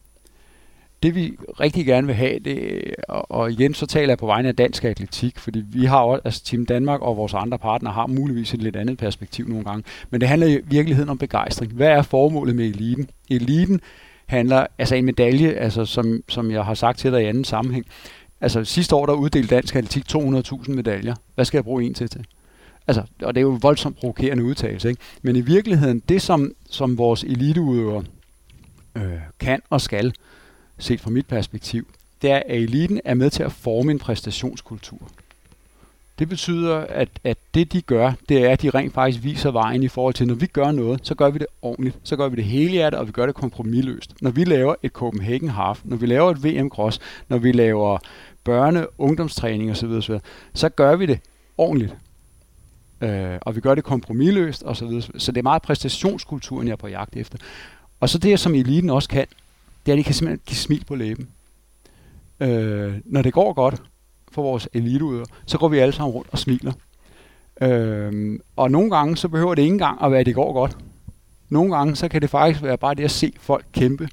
Det vi rigtig gerne vil have, det, og, og igen så taler jeg på vegne af dansk atletik, fordi vi har også, altså Team Danmark og vores andre partnere har muligvis et lidt andet perspektiv nogle gange, men det handler i virkeligheden om begejstring. Hvad er formålet med eliten? Eliten handler, altså en medalje, altså som, som jeg har sagt til dig i anden sammenhæng, altså sidste år der uddelte dansk atletik 200.000 medaljer. Hvad skal jeg bruge en til til? Altså, og det er jo voldsomt provokerende udtalelse, ikke? Men i virkeligheden, det som, som vores eliteudøvere øh, kan og skal, set fra mit perspektiv, det er, at eliten er med til at forme en præstationskultur. Det betyder, at, at det de gør, det er, at de rent faktisk viser vejen i forhold til, når vi gør noget, så gør vi det ordentligt. Så gør vi det hele hjertet, og vi gør det kompromilløst. Når vi laver et Copenhagen Half, når vi laver et VM Cross, når vi laver børne- ungdomstræning osv., osv., så gør vi det ordentligt. Øh, og vi gør det kompromilløst osv. Så, så det er meget præstationskulturen, jeg er på jagt efter. Og så det, som eliten også kan, det er, at de kan simpelthen give smil på læben. Øh, når det går godt for vores eliteudøvere, så går vi alle sammen rundt og smiler. Øh, og nogle gange, så behøver det ikke engang at være, at det går godt. Nogle gange, så kan det faktisk være bare det at se folk kæmpe,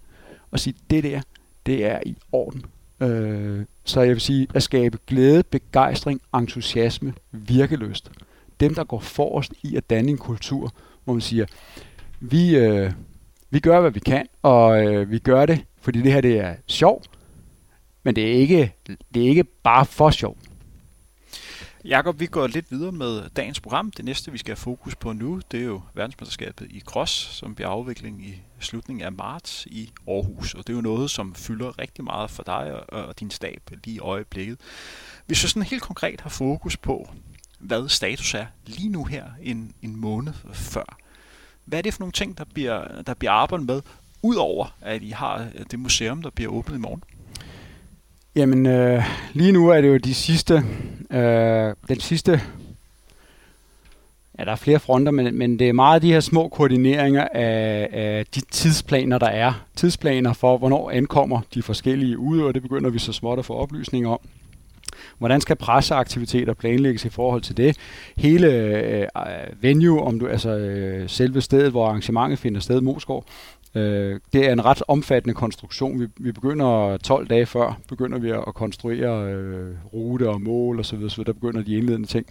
og sige, det der, det er i orden. Øh, så jeg vil sige, at skabe glæde, begejstring, entusiasme, virkeløst. Dem, der går forrest i at danne en kultur, hvor man siger, vi, øh, vi gør, hvad vi kan, og øh, vi gør det, fordi det her det er sjov, men det er ikke, det er ikke bare for sjov. Jakob, vi går lidt videre med dagens program. Det næste, vi skal have fokus på nu, det er jo verdensmesterskabet i cross, som bliver afvikling i slutningen af marts i Aarhus. Og det er jo noget, som fylder rigtig meget for dig og din stab lige i øjeblikket. Hvis du sådan helt konkret har fokus på, hvad status er lige nu her en, en måned før, hvad er det for nogle ting, der bliver, der bliver arbejdet med, udover at I har øh, det museum, der bliver åbnet i morgen? Jamen, øh, lige nu er det jo de sidste, øh, den sidste, ja, der er flere fronter, men, men det er meget de her små koordineringer af, af de tidsplaner, der er. Tidsplaner for, hvornår ankommer de forskellige udøvere, det begynder vi så småt at få oplysninger om. Hvordan skal presseaktiviteter planlægges i forhold til det? Hele øh, venue, om du, altså øh, selve stedet, hvor arrangementet finder sted, Moskov, øh, det er en ret omfattende konstruktion. Vi, vi begynder 12 dage før, begynder vi at konstruere øh, rute og mål osv., så, så der begynder de indledende ting.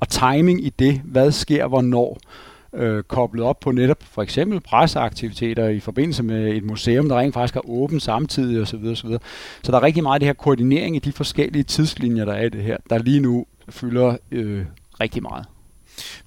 Og timing i det, hvad sker hvornår, øh, øh, koblet op på netop for eksempel presseaktiviteter i forbindelse med et museum, der rent faktisk er åbent samtidig osv. osv. Så der er rigtig meget af det her koordinering i de forskellige tidslinjer, der er i det her, der lige nu fylder øh, rigtig meget.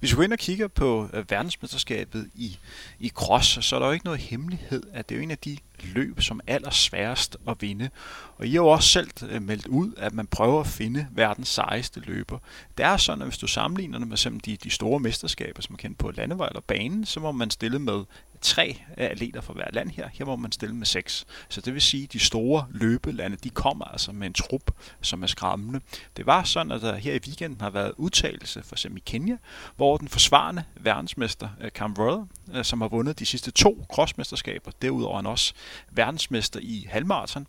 Hvis vi går ind og kigger på øh, verdensmesterskabet i, i cross, så er der jo ikke noget hemmelighed, at det er jo en af de løb, som allersværest at vinde. Og I har jo også selv øh, meldt ud, at man prøver at finde verdens sejeste løber. Det er sådan, at hvis du sammenligner det med de, de store mesterskaber, som man kender på landevej eller banen, så må man stille med tre øh, atleter fra hver land her. Her må man stille med seks. Så det vil sige, at de store løbelande, de kommer altså med en trup, som er skræmmende. Det var sådan, at der her i weekenden har været udtalelse for eksempel i Kenya, hvor den forsvarende verdensmester øh, Cam Rother, som har vundet de sidste to crossmesterskaber, derudover han også verdensmester i halvmarathon,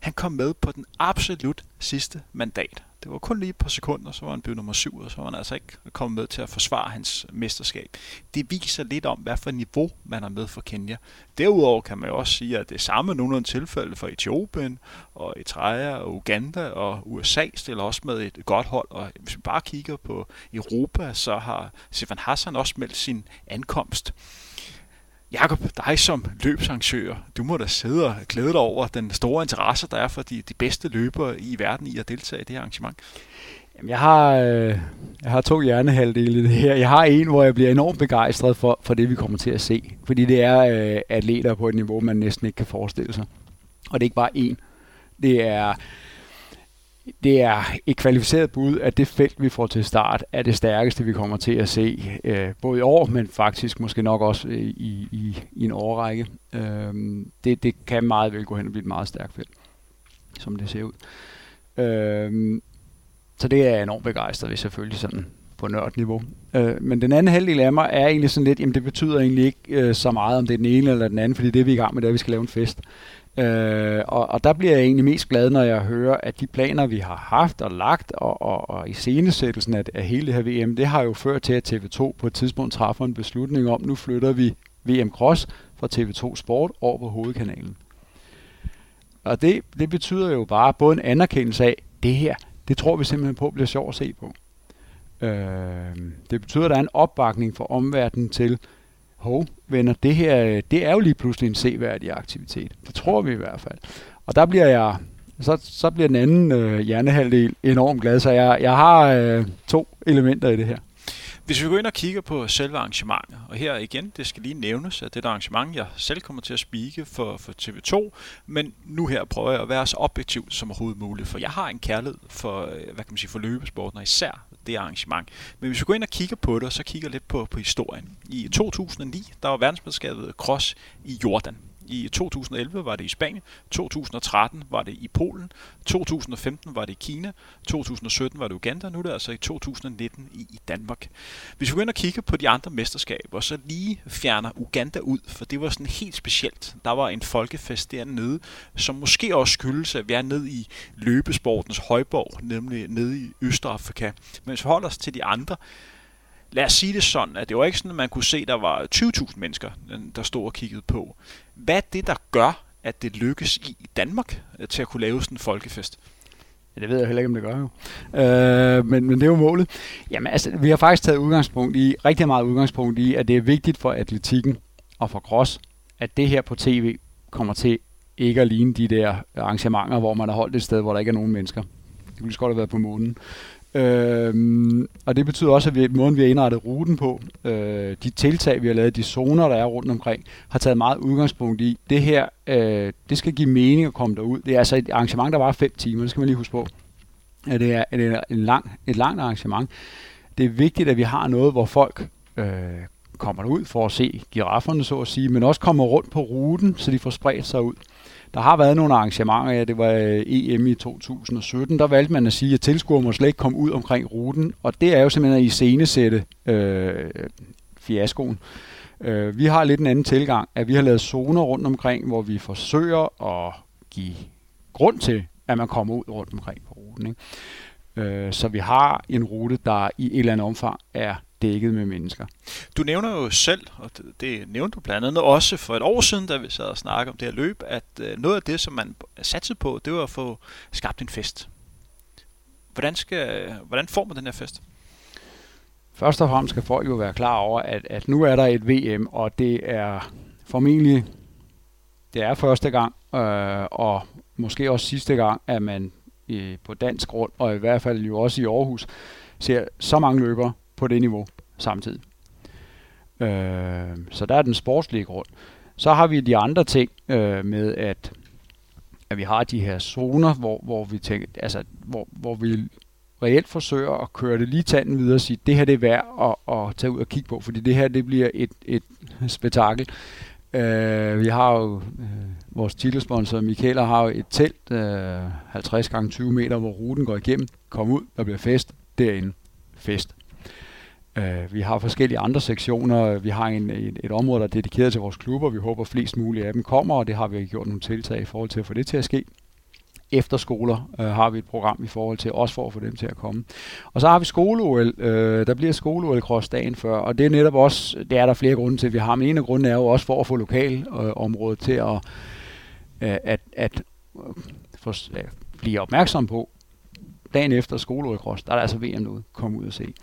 han kom med på den absolut sidste mandat. Det var kun lige et par sekunder, så var han blevet nummer syv, og så var han altså ikke kommet med til at forsvare hans mesterskab. Det viser lidt om, hvad for niveau man er med for Kenya. Derudover kan man jo også sige, at det samme nogenlunde tilfælde for Etiopien, og Eritrea, og Uganda og USA stiller også med et godt hold. Og hvis vi bare kigger på Europa, så har Stefan Hassan også meldt sin ankomst. Jakob, dig som løbsarrangør, du må da sidde og glæde dig over den store interesse, der er for de, de bedste løbere i verden i at deltage i det her arrangement. Jamen, jeg har, øh, jeg har to hjernehalvdele i det her. Jeg har en, hvor jeg bliver enormt begejstret for, for det, vi kommer til at se. Fordi det er øh, atleter på et niveau, man næsten ikke kan forestille sig. Og det er ikke bare én. Det er det er et kvalificeret bud, at det felt, vi får til start, er det stærkeste, vi kommer til at se, øh, både i år, men faktisk måske nok også øh, i, i, i en årrække. Øh, det, det kan meget vel gå hen og blive et meget stærkt felt, som det ser ud. Øh, så det er jeg enormt begejstret ved, selvfølgelig sådan på nørdniveau. Øh, men den anden halvdel af mig er egentlig sådan lidt, jamen det betyder egentlig ikke øh, så meget, om det er den ene eller den anden, fordi det vi er i gang med, det er, at vi skal lave en fest. Øh, Øh, og, og der bliver jeg egentlig mest glad, når jeg hører, at de planer, vi har haft og lagt, og, og, og i scenesættelsen af, af hele det her VM, det har jo ført til, at TV2 på et tidspunkt træffer en beslutning om, nu flytter vi VM Cross fra TV2 Sport over på hovedkanalen. Og det, det betyder jo bare både en anerkendelse af, det her, det tror vi simpelthen på bliver sjovt at se på. Øh, det betyder, at der er en opbakning fra omverdenen til, hov, venner, det her, det er jo lige pludselig en seværdig aktivitet. Det tror vi i hvert fald. Og der bliver jeg, så, så bliver den anden øh, hjernehalvdel enormt glad, så jeg, jeg har øh, to elementer i det her. Hvis vi går ind og kigger på selve arrangementet, og her igen, det skal lige nævnes, at det er et arrangement, jeg selv kommer til at spike for, for TV2, men nu her prøver jeg at være så objektiv som overhovedet muligt, for jeg har en kærlighed for, øh, hvad kan man sige, for løbesporten, og især det arrangement. Men hvis vi går ind og kigger på det, og så kigger lidt på, på historien. I 2009, der var verdensmesterskabet cross i Jordan. I 2011 var det i Spanien, 2013 var det i Polen, 2015 var det i Kina, 2017 var det Uganda, nu er det altså i 2019 i, i Danmark. Hvis vi går ind og kigger på de andre mesterskaber, så lige fjerner Uganda ud, for det var sådan helt specielt. Der var en folkefest dernede, som måske også skyldes, at vi er nede i løbesportens højborg, nemlig nede i Østafrika. Men hvis vi holder os til de andre, lad os sige det sådan, at det var ikke sådan, at man kunne se, at der var 20.000 mennesker, der stod og kiggede på. Hvad er det, der gør, at det lykkes i Danmark øh, til at kunne lave sådan en folkefest? Ja, det ved jeg heller ikke, om det gør jo. Øh, men, men det er jo målet. Jamen altså, vi har faktisk taget udgangspunkt i, rigtig meget udgangspunkt i, at det er vigtigt for atletikken og for cross, at det her på tv kommer til ikke at ligne de der arrangementer, hvor man har holdt et sted, hvor der ikke er nogen mennesker. Det kunne godt have været på månen. Øhm, og det betyder også, at vi, måden vi har indrettet ruten på, øh, de tiltag, vi har lavet, de zoner, der er rundt omkring, har taget meget udgangspunkt i, det her, øh, det skal give mening at komme derud. Det er altså et arrangement, der var fem timer, det skal man lige huske på. Ja, det er, det en lang, et langt arrangement. Det er vigtigt, at vi har noget, hvor folk øh, kommer derud for at se girafferne, så at sige, men også kommer rundt på ruten, så de får spredt sig ud. Der har været nogle arrangementer, ja, det var øh, EM i 2017, der valgte man at sige, at tilskuere må slet ikke komme ud omkring ruten, og det er jo simpelthen at iscenesætte øh, fiaskoen. Øh, vi har lidt en anden tilgang, at vi har lavet zoner rundt omkring, hvor vi forsøger at give grund til, at man kommer ud rundt omkring på ruten. Ikke? Øh, så vi har en rute, der i et eller andet omfang er dækket med mennesker. Du nævner jo selv, og det, det nævnte du blandt andet også for et år siden, da vi sad og snakkede om det her løb, at øh, noget af det, som man satte på, det var at få skabt en fest. Hvordan, skal, hvordan får man den her fest? Først og fremmest skal folk jo være klar over, at, at nu er der et VM, og det er formentlig det er første gang, øh, og måske også sidste gang, at man øh, på dansk grund, og i hvert fald jo også i Aarhus, ser så mange løbere på det niveau samtidig. Øh, så der er den sportslige grund. Så har vi de andre ting øh, med, at, at vi har de her zoner, hvor, hvor vi tænker, altså, hvor, hvor vi reelt forsøger at køre det lige tanden videre og sige, det her det er værd at, at tage ud og kigge på, fordi det her det bliver et, et spektakel. Øh, vi har jo øh, vores titelsponsor Michaela har jo et telt, øh, 50 gange 20 meter, hvor ruten går igennem. Kom ud, der bliver fest derinde. Fest. Øh, vi har forskellige andre sektioner. Vi har en, et, et område, der er dedikeret til vores klubber. Vi håber, at flest mulige af dem kommer, og det har vi gjort nogle tiltag i forhold til at få det til at ske. Efterskoler øh, har vi et program i forhold til, også for at få dem til at komme. Og så har vi skole øh, Der bliver skole cross dagen før, og det er netop også, det er der flere grunde til, vi har. Men en af grundene er jo også for at få lokalområdet øh, til at, øh, at, at øh, uh, for, øh, blive opmærksom på, dagen efter skole cross, der er der altså VM derude. Kom ud og se.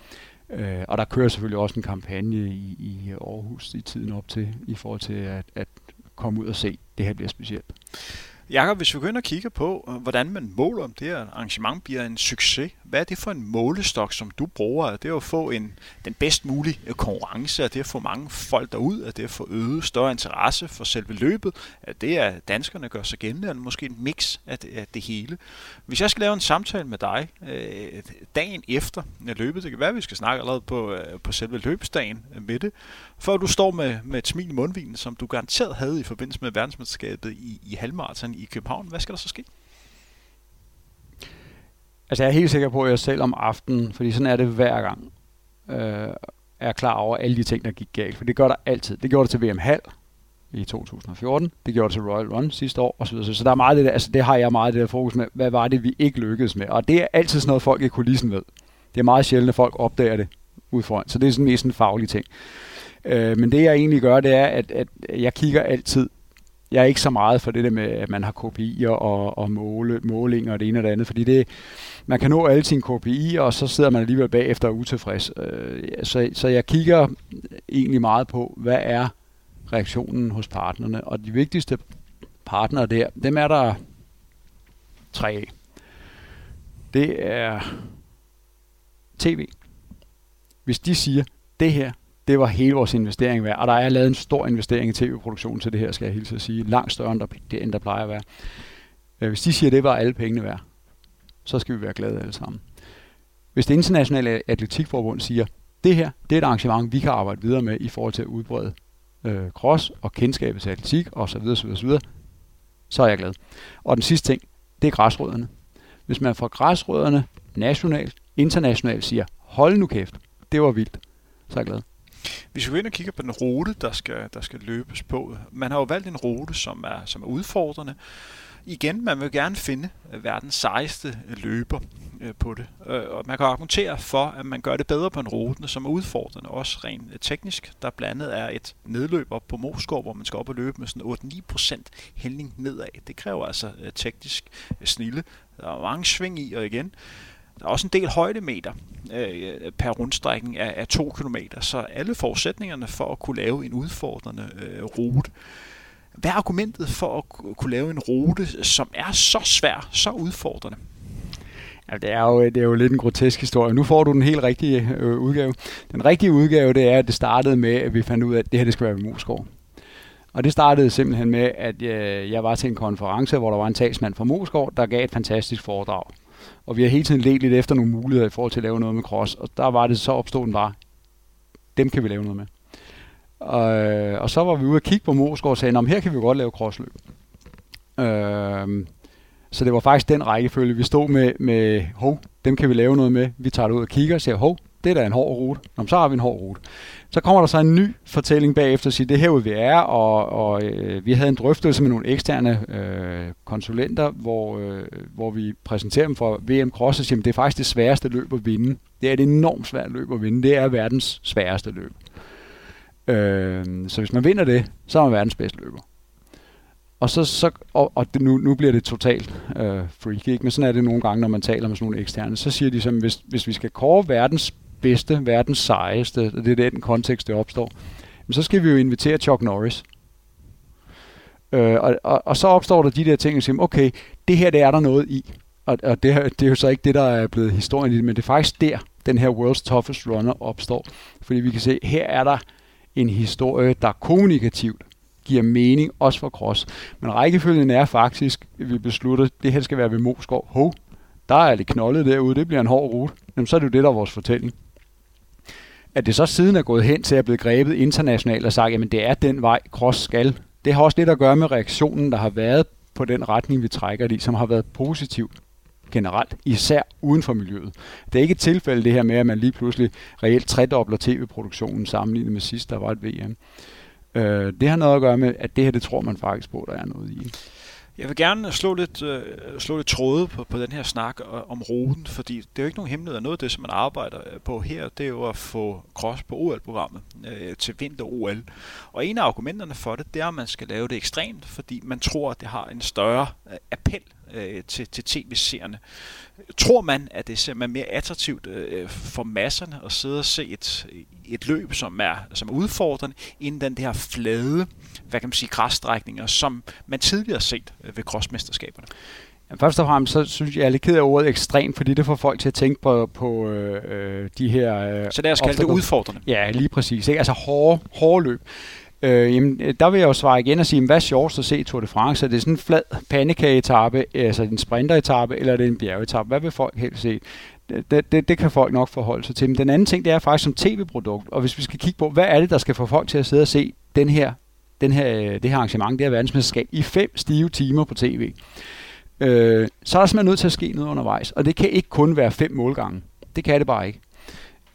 Øh, og der kører selvfølgelig også en kampagne i, i Aarhus i tiden op til, i forhold til at, at komme ud og se, det her bliver specielt. Jakob, hvis vi begynder at kigge på, øh, hvordan man måler, om det her arrangement bliver en succes, hvad er det for en målestok, som du bruger? Er det at få en, den bedst mulige øh, konkurrence? Er det at få mange folk derud? Er det at få øget større interesse for selve løbet? Er det at danskerne gør sig gældende? Eller måske en mix af det, af det hele? Hvis jeg skal lave en samtale med dig øh, dagen efter øh, løbet, det kan være, at vi skal snakke allerede på, øh, på selve løbsdagen med det, før du står med, med et smil i mundvinen, som du garanteret havde i forbindelse med verdensmesterskabet i, i halvmarathon i København. Hvad skal der så ske? Altså jeg er helt sikker på, at jeg selv om aftenen, fordi sådan er det hver gang, øh, er klar over alle de ting, der gik galt. For det gør der altid. Det gjorde det til VM Hal i 2014. Det gjorde det til Royal Run sidste år osv. Så der er meget det der, altså det har jeg meget det der fokus med. Hvad var det, vi ikke lykkedes med? Og det er altid sådan noget, folk i kulissen ved. Det er meget sjældent, at folk opdager det ud foran. Så det er sådan mest en faglig ting. Øh, men det jeg egentlig gør, det er, at, at jeg kigger altid jeg er ikke så meget for det der med, at man har KPI'er og, og måle, målinger og det ene og det andet, fordi det, man kan nå alle sine KPI'er, og så sidder man alligevel bagefter utilfreds. Øh, så, så jeg kigger egentlig meget på, hvad er reaktionen hos partnerne, og de vigtigste partnere der, dem er der tre af. Det er tv. Hvis de siger, det her, det var hele vores investering værd. Og der er lavet en stor investering i tv-produktion til det her, skal jeg hilse at sige. Langt større, end der, end der plejer at være. Øh, hvis de siger, at det var alle pengene værd, så skal vi være glade alle sammen. Hvis det internationale atletikforbund siger, det her, det er et arrangement, vi kan arbejde videre med i forhold til at udbrede øh, cross og kendskabet til atletik osv., osv., osv., så er jeg glad. Og den sidste ting, det er græsrødderne. Hvis man fra græsrødderne nationalt, internationalt siger, hold nu kæft, det var vildt, så er jeg glad. Hvis vi går ind og kigger på den rute, der skal, der skal løbes på, man har jo valgt en rute, som er, som er udfordrende. Igen, man vil gerne finde øh, verdens sejeste øh, løber øh, på det. Og man kan argumentere for, at man gør det bedre på en rute, som er udfordrende, også rent teknisk. Der blandt andet er et nedløb op på Moskov, hvor man skal op og løbe med sådan 8-9% hældning nedad. Det kræver altså teknisk snille. Der er mange sving i, og igen, der er også en del højdemeter øh, per rundstrækning af, af 2 km, så alle forudsætningerne for at kunne lave en udfordrende øh, rute. Hvad er argumentet for at kunne lave en rute, som er så svær, så udfordrende? Ja, det er, jo, det er jo lidt en grotesk historie. Nu får du den helt rigtige øh, udgave. Den rigtige udgave, det er, at det startede med, at vi fandt ud af, at det her det skal være ved Moskov. Og det startede simpelthen med, at øh, jeg var til en konference, hvor der var en talsmand fra Moskov, der gav et fantastisk foredrag. Og vi har hele tiden let lidt efter nogle muligheder i forhold til at lave noget med cross. Og der var det så opstod den bare, dem kan vi lave noget med. Og, øh, og så var vi ude og kigge på Moskov og sagde, her kan vi godt lave crossløb. Øh, så det var faktisk den rækkefølge, vi stod med, med hov, dem kan vi lave noget med. Vi tager det ud og kigger og siger, hov, det er da en hård rute. Nå, så har vi en hård rute. Så kommer der så en ny fortælling bagefter og siger, det er herude vi er, og, og øh, vi havde en drøftelse med nogle eksterne øh, konsulenter, hvor, øh, hvor vi præsenterer dem for VM Cross og siger, det er faktisk det sværeste løb at vinde. Det er et enormt svært løb at vinde. Det er verdens sværeste løb. Øh, så hvis man vinder det, så er man verdens bedste løber. Og, så, så, og, og det, nu, nu bliver det totalt øh, freaky, ikke? men sådan er det nogle gange, når man taler med sådan nogle eksterne. Så siger de, som, hvis, hvis vi skal kåre verdens bedste, verdens sejeste, og det er den kontekst, det opstår, men så skal vi jo invitere Chuck Norris. Øh, og, og, og så opstår der de der ting, og siger, okay, det her, det er der noget i. Og, og det, det er jo så ikke det, der er blevet historien i det, men det er faktisk der, den her World's Toughest Runner opstår. Fordi vi kan se, her er der en historie, der kommunikativt giver mening, også for cross. Men rækkefølgen er faktisk, at vi beslutter, at det her skal være ved Moskov. Ho, der er lidt knoldet derude, det bliver en hård rute. Jamen, så er det jo det, der er vores fortælling. At det så siden er gået hen til at blive grebet internationalt og sagt, jamen det er den vej, cross skal. Det har også lidt at gøre med reaktionen, der har været på den retning, vi trækker det i, som har været positiv generelt, især uden for miljøet. Det er ikke et tilfælde det her med, at man lige pludselig reelt tredobler tv-produktionen sammenlignet med sidst, der var et VM. Øh, det har noget at gøre med, at det her, det tror man faktisk på, der er noget i. Jeg vil gerne slå lidt, øh, slå lidt tråde på, på den her snak øh, om ruten, fordi det er jo ikke nogen hemmelighed. Noget af det, som man arbejder øh, på her, det er jo at få cross på OL-programmet øh, til vinter-OL. Og en af argumenterne for det, det er, at man skal lave det ekstremt, fordi man tror, at det har en større øh, appel øh, til, til tv-seerne. Tror man, at det er mere attraktivt øh, for masserne at sidde og se et, et løb, som er, som er udfordrende, end den der flade, hvad kan man sige, græsstrækninger, som man tidligere har set øh, ved crossmesterskaberne? Først og fremmest, så synes jeg, jeg er lidt ked af ordet ekstrem, fordi det får folk til at tænke på, på øh, øh de her... Øh, så det er kalde det udfordrende? Ja, lige præcis. Ikke? Altså hårde, hårde løb. Øh, jamen, der vil jeg jo svare igen og sige, hvad er sjovest at se Tour de France? Er det sådan en flad pandekageetappe, altså en sprinteretappe, eller er det en bjergetappe? Hvad vil folk helst se? Det, det, det kan folk nok forholde sig til. Men den anden ting, det er faktisk som tv-produkt. Og hvis vi skal kigge på, hvad er det, der skal få folk til at sidde og se den her, den her, det her arrangement, det her verdensmesterskab, i fem stive timer på tv, øh, så er der simpelthen nødt til at ske noget undervejs. Og det kan ikke kun være fem målgange. Det kan det bare ikke.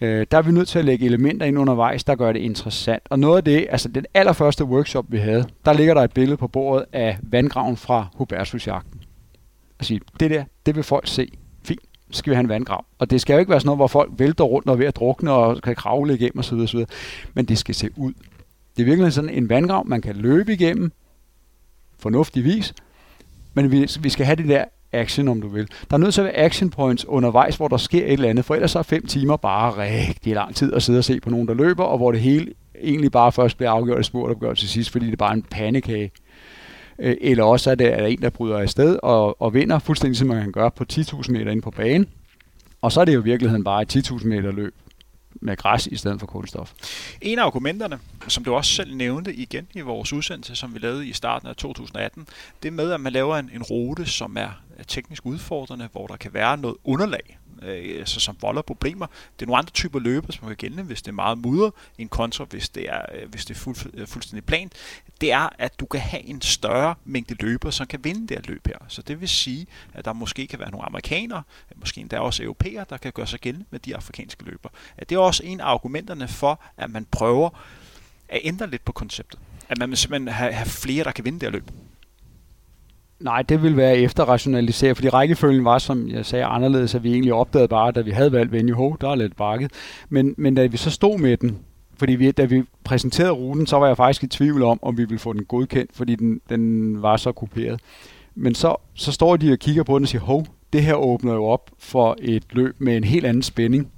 Øh, der er vi nødt til at lægge elementer ind undervejs, der gør det interessant. Og noget af det, altså den allerførste workshop, vi havde, der ligger der et billede på bordet af vandgraven fra Hubertusjagten. Altså, det der, det vil folk se. Fint, så skal vi have en vandgrav. Og det skal jo ikke være sådan noget, hvor folk vælter rundt og er ved at drukne og kan kravle igennem osv. osv. Men det skal se ud. Det er virkelig sådan en vandgrav, man kan løbe igennem, fornuftigvis, men vi, vi skal have det der action, om du vil. Der er nødt til at være action points undervejs, hvor der sker et eller andet, for ellers er fem timer bare rigtig lang tid at sidde og se på nogen, der løber, og hvor det hele egentlig bare først bliver afgjort i spurtopgør til sidst, fordi det er bare en pandekage. Øh, eller også er det er en, der bryder afsted og, og vinder, fuldstændig som man kan gøre på 10.000 meter ind på banen. Og så er det jo i virkeligheden bare et 10.000 meter løb med græs i stedet for kulstof. En af argumenterne, som du også selv nævnte igen i vores udsendelse, som vi lavede i starten af 2018, det med, at man laver en, en rute, som er teknisk udfordrende, hvor der kan være noget underlag, øh, altså, som volder problemer. Det er nogle andre typer løber, som kan gælde, hvis det er meget mudder, en kontra, hvis det er, øh, hvis det er fuld, øh, fuldstændig plant. Det er, at du kan have en større mængde løber, som kan vinde det her løb her. Så det vil sige, at der måske kan være nogle amerikanere, øh, måske endda også europæere, der kan gøre sig gældende med de afrikanske løber. At det er også en af argumenterne for, at man prøver at ændre lidt på konceptet. At man simpelthen have, have flere, der kan vinde det her løb. Nej, det vil være efterrationaliseret, fordi rækkefølgen var, som jeg sagde, anderledes, at vi egentlig opdagede bare, da vi havde valgt Venue Ho, der er lidt bakket. Men, men da vi så stod med den, fordi vi, da vi præsenterede ruten, så var jeg faktisk i tvivl om, om vi ville få den godkendt, fordi den, den var så kuperet. Men så, så står de og kigger på den og siger, hov, det her åbner jo op for et løb med en helt anden spænding.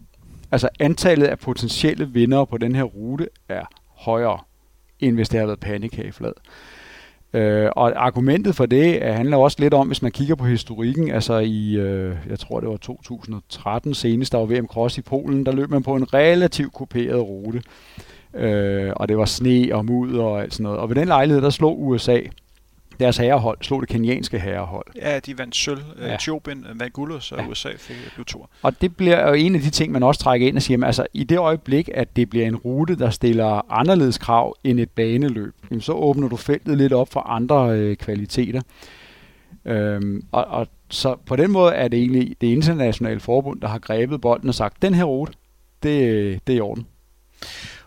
Altså antallet af potentielle vindere på den her rute er højere, end hvis det havde været panikageflad. Øh, og argumentet for det øh, handler også lidt om, hvis man kigger på historikken, altså i, øh, jeg tror det var 2013 senest, der var VM Cross i Polen, der løb man på en relativt kuperet rute. Øh, og det var sne og mudder og alt sådan noget. Og ved den lejlighed, der slog USA deres herrehold slog det kenyanske herrehold. Ja, de vandt sølv. Ja. Etiopien vandt guld, så ja. USA fik blev tur. Og det bliver jo en af de ting, man også trækker ind og siger, altså i det øjeblik, at det bliver en rute, der stiller anderledes krav end et baneløb, så åbner du feltet lidt op for andre øh, kvaliteter. Øhm, og, og så på den måde er det egentlig det internationale forbund, der har grebet bolden og sagt, den her rute, det, det er i orden.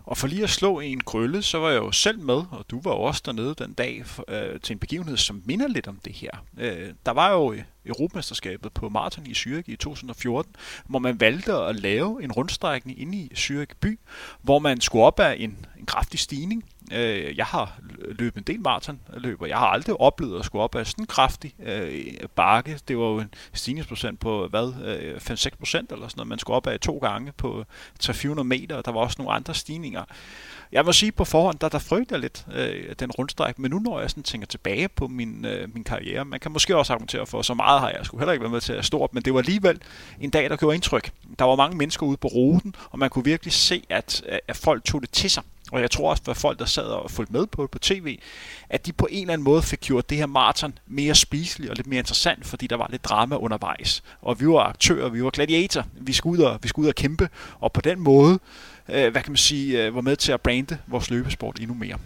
Og for lige at slå en krølle, så var jeg jo selv med, og du var også dernede den dag øh, til en begivenhed, som minder lidt om det her. Øh, der var jo øh, Europamesterskabet på maraton i Zürich i 2014, hvor man valgte at lave en rundstrækning inde i Zürich by, hvor man skulle op af en, en kraftig stigning. Øh, jeg har løbet en del maratonløb, og jeg har aldrig oplevet at skulle op af sådan en kraftig øh, bakke. Det var jo en stigningsprocent på, hvad, øh, 5-6 procent eller sådan noget. Man skulle op af to gange på 300-400 meter, og der var også nogle andre stigninger. Jeg må sige på forhånd, der, der frygter jeg lidt øh, den rundstræk, men nu når jeg sådan tænker tilbage på min, øh, min karriere, man kan måske også argumentere for, så meget har jeg skulle heller ikke være med til at stå op, men det var alligevel en dag, der gjorde indtryk. Der var mange mennesker ude på ruten, og man kunne virkelig se, at, at folk tog det til sig. Og jeg tror også, at folk, der sad og fulgte med på på tv, at de på en eller anden måde fik gjort det her maraton mere spiseligt og lidt mere interessant, fordi der var lidt drama undervejs. Og vi var aktører, vi var gladiator, vi skulle ud og, vi skulle ud og kæmpe, og på den måde, øh, hvad kan man sige, øh, var med til at brande vores løbesport endnu mere.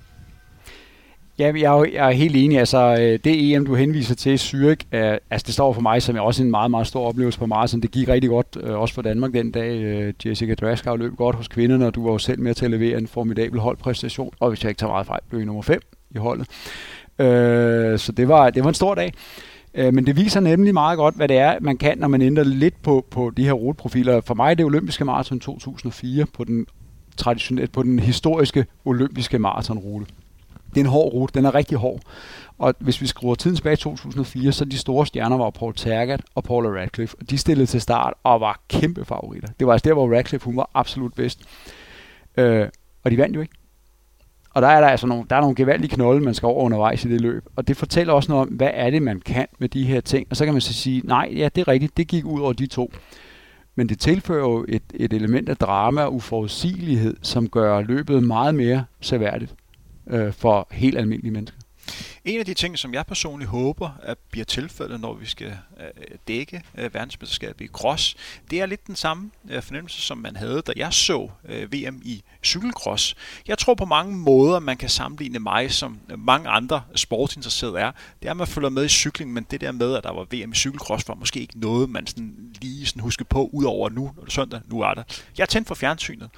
Ja, jeg er, jeg er helt enig. Altså, øh, det EM, du henviser til, Zürich, er, altså, det står for mig som er også en meget, meget stor oplevelse på maraton. Det gik rigtig godt, øh, også for Danmark den dag. Øh, Jessica Draskau løb godt hos kvinderne, og du var jo selv med til at levere en formidabel holdpræstation. Og hvis jeg ikke tager meget fejl, blev I nummer 5 i holdet. Øh, så det var, det var en stor dag. Øh, men det viser nemlig meget godt, hvad det er, man kan, når man ændrer lidt på, på de her ruteprofiler. For mig er det olympiske maraton 2004 på den, traditionelt, på den historiske olympiske maratonrute det er en hård rute, den er rigtig hård. Og hvis vi skruer tiden tilbage i 2004, så de store stjerner var Paul Tergat og Paula Radcliffe. Og de stillede til start og var kæmpe favoritter. Det var altså der, hvor Radcliffe hun var absolut bedst. Øh, og de vandt jo ikke. Og der er der altså nogle, der er nogle gevaldige knolde, man skal over undervejs i det løb. Og det fortæller også noget om, hvad er det, man kan med de her ting. Og så kan man så sige, nej, ja, det er rigtigt, det gik ud over de to. Men det tilfører jo et, et element af drama og uforudsigelighed, som gør løbet meget mere seværdigt øh, for helt almindelige mennesker. En af de ting, som jeg personligt håber, at bliver tilfældet, når vi skal øh, dække øh, verdensmesterskabet i cross, det er lidt den samme øh, fornemmelse, som man havde, da jeg så øh, VM i cykelcross. Jeg tror på mange måder, man kan sammenligne mig, som mange andre sportsinteresserede er. Det er, at man følger med i cykling, men det der med, at der var VM i cykelcross, var måske ikke noget, man sådan lige sådan husker på, udover nu, når det søndag, nu er der. Jeg er tændt for fjernsynet,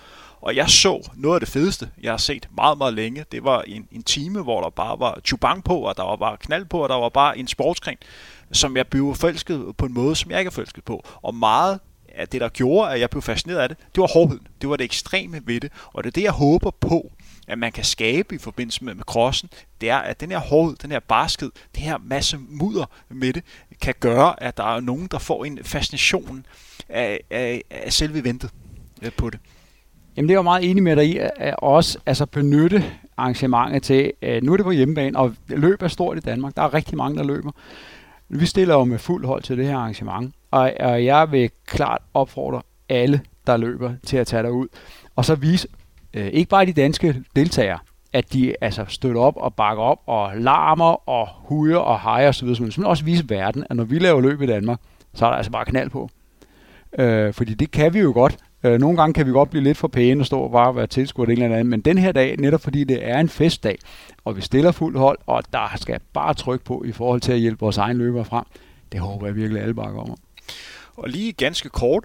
og jeg så noget af det fedeste, jeg har set meget, meget længe. Det var en, en time, hvor der bare var chubang på, og der var bare knald på, og der var bare en sportsgren, som jeg blev forelsket på en måde, som jeg ikke er forelsket på. Og meget af det, der gjorde, at jeg blev fascineret af det, det var hårdheden. Det var det ekstreme ved det. Og det er det, jeg håber på, at man kan skabe i forbindelse med, med crossen, det er, at den her hårdhed, den her barskhed, det her masse mudder med det, kan gøre, at der er nogen, der får en fascination af, af, af selve eventet øh, på det. Jamen det er jo meget enig med dig i, at også altså benytte arrangementet til, nu er det på hjemmebane, og løb er stort i Danmark, der er rigtig mange, der løber. Vi stiller jo med fuld hold til det her arrangement, og, og jeg vil klart opfordre alle, der løber, til at tage derud, og så vise, øh, ikke bare de danske deltagere, at de altså støtter op og bakker op og larmer og hujer og hejer osv., men også vise verden, at når vi laver løb i Danmark, så er der altså bare knald på. Øh, fordi det kan vi jo godt, Øh, nogle gange kan vi godt blive lidt for pæne og stå og bare være tilskudt eller andet, men den her dag, netop fordi det er en festdag, og vi stiller fuld hold, og der skal bare tryk på i forhold til at hjælpe vores egen løbere frem, det håber jeg virkelig alle bakker om. Og lige ganske kort,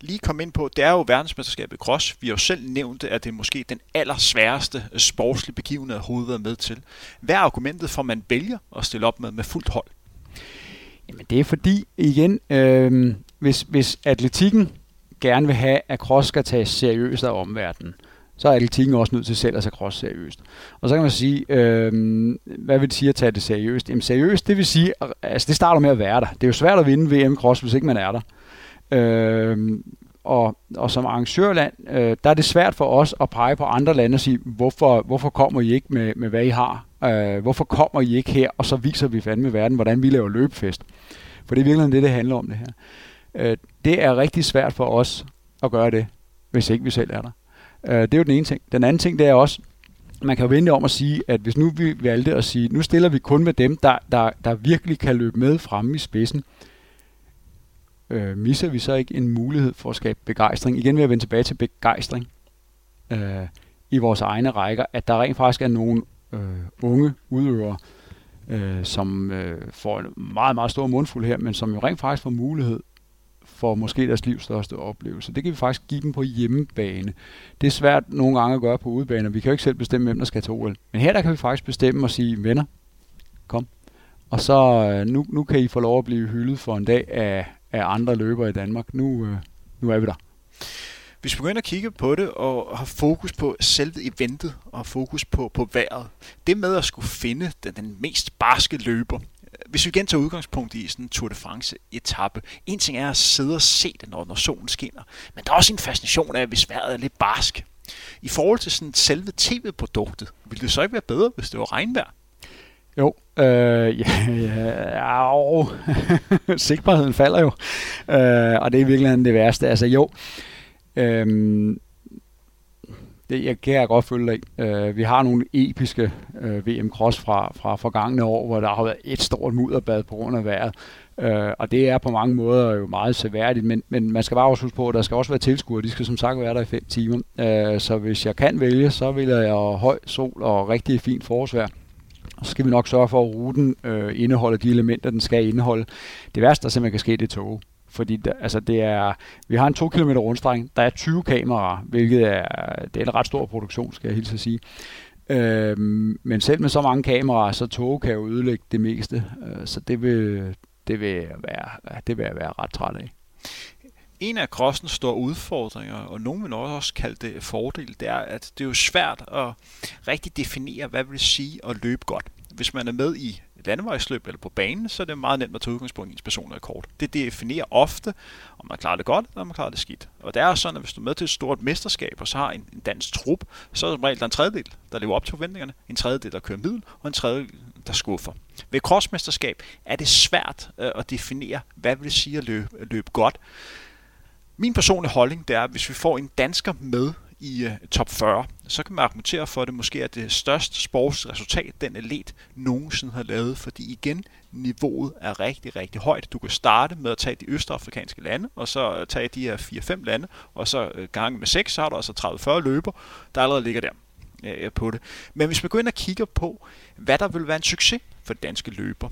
lige komme ind på, det er jo verdensmesterskabet cross. Vi har jo selv nævnt, at det er måske den allersværeste sportslige begivenhed at hovedet været med til. Hvad er argumentet for, at man vælger at stille op med, med fuldt hold? Jamen det er fordi, igen, øh, hvis, hvis atletikken gerne vil have, at cross skal tages seriøst af omverdenen, så er atletikken også nødt til selv at tage cross seriøst. Og så kan man sige, øh, hvad vil det sige at tage det seriøst? Jamen seriøst, det vil sige, altså det starter med at være der. Det er jo svært at vinde VM Cross, hvis ikke man er der. Øh, og, og som arrangørland, øh, der er det svært for os at pege på andre lande og sige, hvorfor, hvorfor kommer I ikke med, med hvad I har? Øh, hvorfor kommer I ikke her? Og så viser vi fandme verden, hvordan vi laver løbefest. For det er virkelig det, det handler om det her. Øh, det er rigtig svært for os at gøre det, hvis ikke vi selv er der. Øh, det er jo den ene ting. Den anden ting, det er også, man kan jo vende om at sige, at hvis nu vi valgte at sige, nu stiller vi kun med dem, der, der, der virkelig kan løbe med fremme i spidsen, øh, misser vi så ikke en mulighed for at skabe begejstring. Igen vil jeg vende tilbage til begejstring øh, i vores egne rækker, at der rent faktisk er nogle øh, unge udøvere, øh, som øh, får en meget, meget stor mundfuld her, men som jo rent faktisk får mulighed for måske deres livs største oplevelse. Det kan vi faktisk give dem på hjemmebane. Det er svært nogle gange at gøre på udebane, og vi kan jo ikke selv bestemme, hvem der skal til OL. Men her der kan vi faktisk bestemme og sige, venner, kom. Og så øh, nu, nu kan I få lov at blive hyldet for en dag af, af andre løbere i Danmark. Nu, øh, nu er vi der. Hvis vi begynder at kigge på det og har fokus på selve eventet og fokus på, på vejret, det med at skulle finde den, den mest barske løber, hvis vi igen tager udgangspunkt i sådan en Tour de France etape, en ting er at sidde og se det, når, når solen skinner, men der er også en fascination af, hvis vejret er lidt barsk. I forhold til sådan selve tv-produktet, ville det så ikke være bedre, hvis det var regnvejr? Jo, øh, ja, ja, ja sigtbarheden falder jo, øh, og det er virkelig det værste. Altså jo, øh, det jeg kan jeg godt følge dig øh, vi har nogle episke øh, VM Cross fra, fra forgangne år, hvor der har været et stort mudderbad på grund af vejret. Øh, og det er på mange måder jo meget seværdigt, men, men man skal bare også huske på, at der skal også være tilskuere. De skal som sagt være der i fem timer. Øh, så hvis jeg kan vælge, så vil jeg høj sol og rigtig fint forårsvejr. Så skal vi nok sørge for, at ruten øh, indeholder de elementer, den skal indeholde. Det værste, der simpelthen kan ske, det er tog. Fordi der, altså det er, vi har en 2 km rundstrækning, der er 20 kameraer, hvilket er, det er en ret stor produktion, skal jeg hilse at sige. Øhm, men selv med så mange kameraer, så tog kan jo ødelægge det meste, øh, så det vil, det vil, være, det vil jeg være ret træt af. en af crossens store udfordringer, og nogen vil også kalde det fordel, det er, at det er jo svært at rigtig definere, hvad vil sige at løbe godt. Hvis man er med i landevejsløb eller på banen, så er det meget nemt at tage udgangspunkt i ens personlige kort. Det definerer ofte, om man klarer det godt, eller om man klarer det skidt. Og det er sådan, at hvis du er med til et stort mesterskab, og så har en, en dansk trup, så er det regel der en tredjedel, der lever op til forventningerne, en tredjedel, der kører middel, og en tredjedel, der skuffer. Ved crossmesterskab er det svært øh, at definere, hvad vil det sige at løbe, løbe godt. Min personlige holdning det er, at hvis vi får en dansker med i øh, top 40, så kan man argumentere for, at det måske er det største sportsresultat, den elit nogensinde har lavet, fordi igen, niveauet er rigtig, rigtig højt. Du kan starte med at tage de østafrikanske lande, og så øh, tage de her 4-5 lande, og så øh, gange med 6, så har du altså 30-40 løber, der allerede ligger der på det. Men hvis man går ind og kigger på, hvad der vil være en succes for danske løber,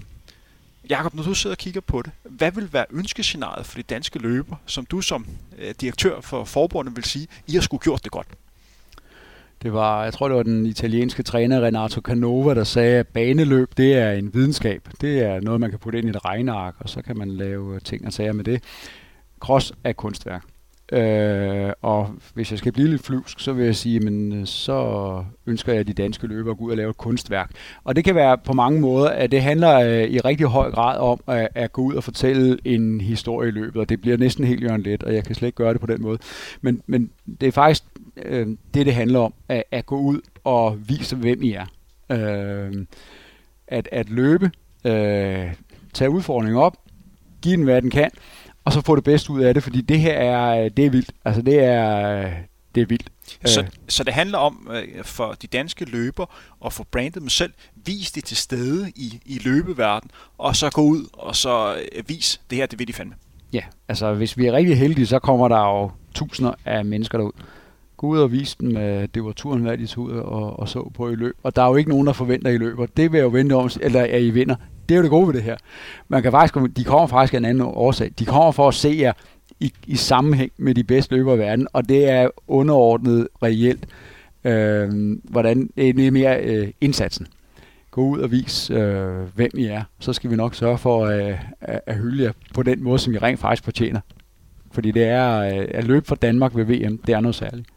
Jakob, når du sidder og kigger på det, hvad vil være ønskescenariet for de danske løber, som du som øh, direktør for forbundet vil sige, I har skulle gjort det godt? Det var, jeg tror, det var den italienske træner Renato Canova, der sagde, at baneløb, det er en videnskab. Det er noget, man kan putte ind i et regneark, og så kan man lave ting og sager med det. Cross er kunstværk. Øh, og hvis jeg skal blive lidt flyvsk, så vil jeg sige, men øh, så ønsker jeg, at de danske løbere går ud og lave et kunstværk. Og det kan være på mange måder, at det handler øh, i rigtig høj grad om at, at gå ud og fortælle en historie i løbet, og det bliver næsten helt jørgen let, og jeg kan slet ikke gøre det på den måde. Men, men det er faktisk øh, det, det handler om, at, at gå ud og vise, hvem I er. Øh, at, at løbe, øh, tage udfordringen op, give den, hvad den kan, og så få det bedste ud af det, fordi det her er, det er vildt. Altså det er, det er vildt. Så, øh. så det handler om øh, for de danske løber at få brandet dem selv, vise det til stede i, i løbeverden, og så gå ud og så øh, vise, det her, det vil de fandme. Ja, altså hvis vi er rigtig heldige, så kommer der jo tusinder af mennesker derud. Gå ud og vise dem, at det var turen værd, de tog ud og, og så på i løb. Og der er jo ikke nogen, der forventer, at I løber. Det vil jeg jo vente om, eller at I vinder. Det er jo det gode ved det her. Man kan faktisk, de kommer faktisk af en anden årsag. De kommer for at se jer i, i sammenhæng med de bedste løbere i verden, og det er underordnet reelt, øh, hvordan det er mere øh, indsatsen. Gå ud og vis, øh, hvem I er. Så skal vi nok sørge for øh, at, at hylde jer på den måde, som I rent faktisk fortjener. Fordi det er øh, at løbe for Danmark ved VM, det er noget særligt.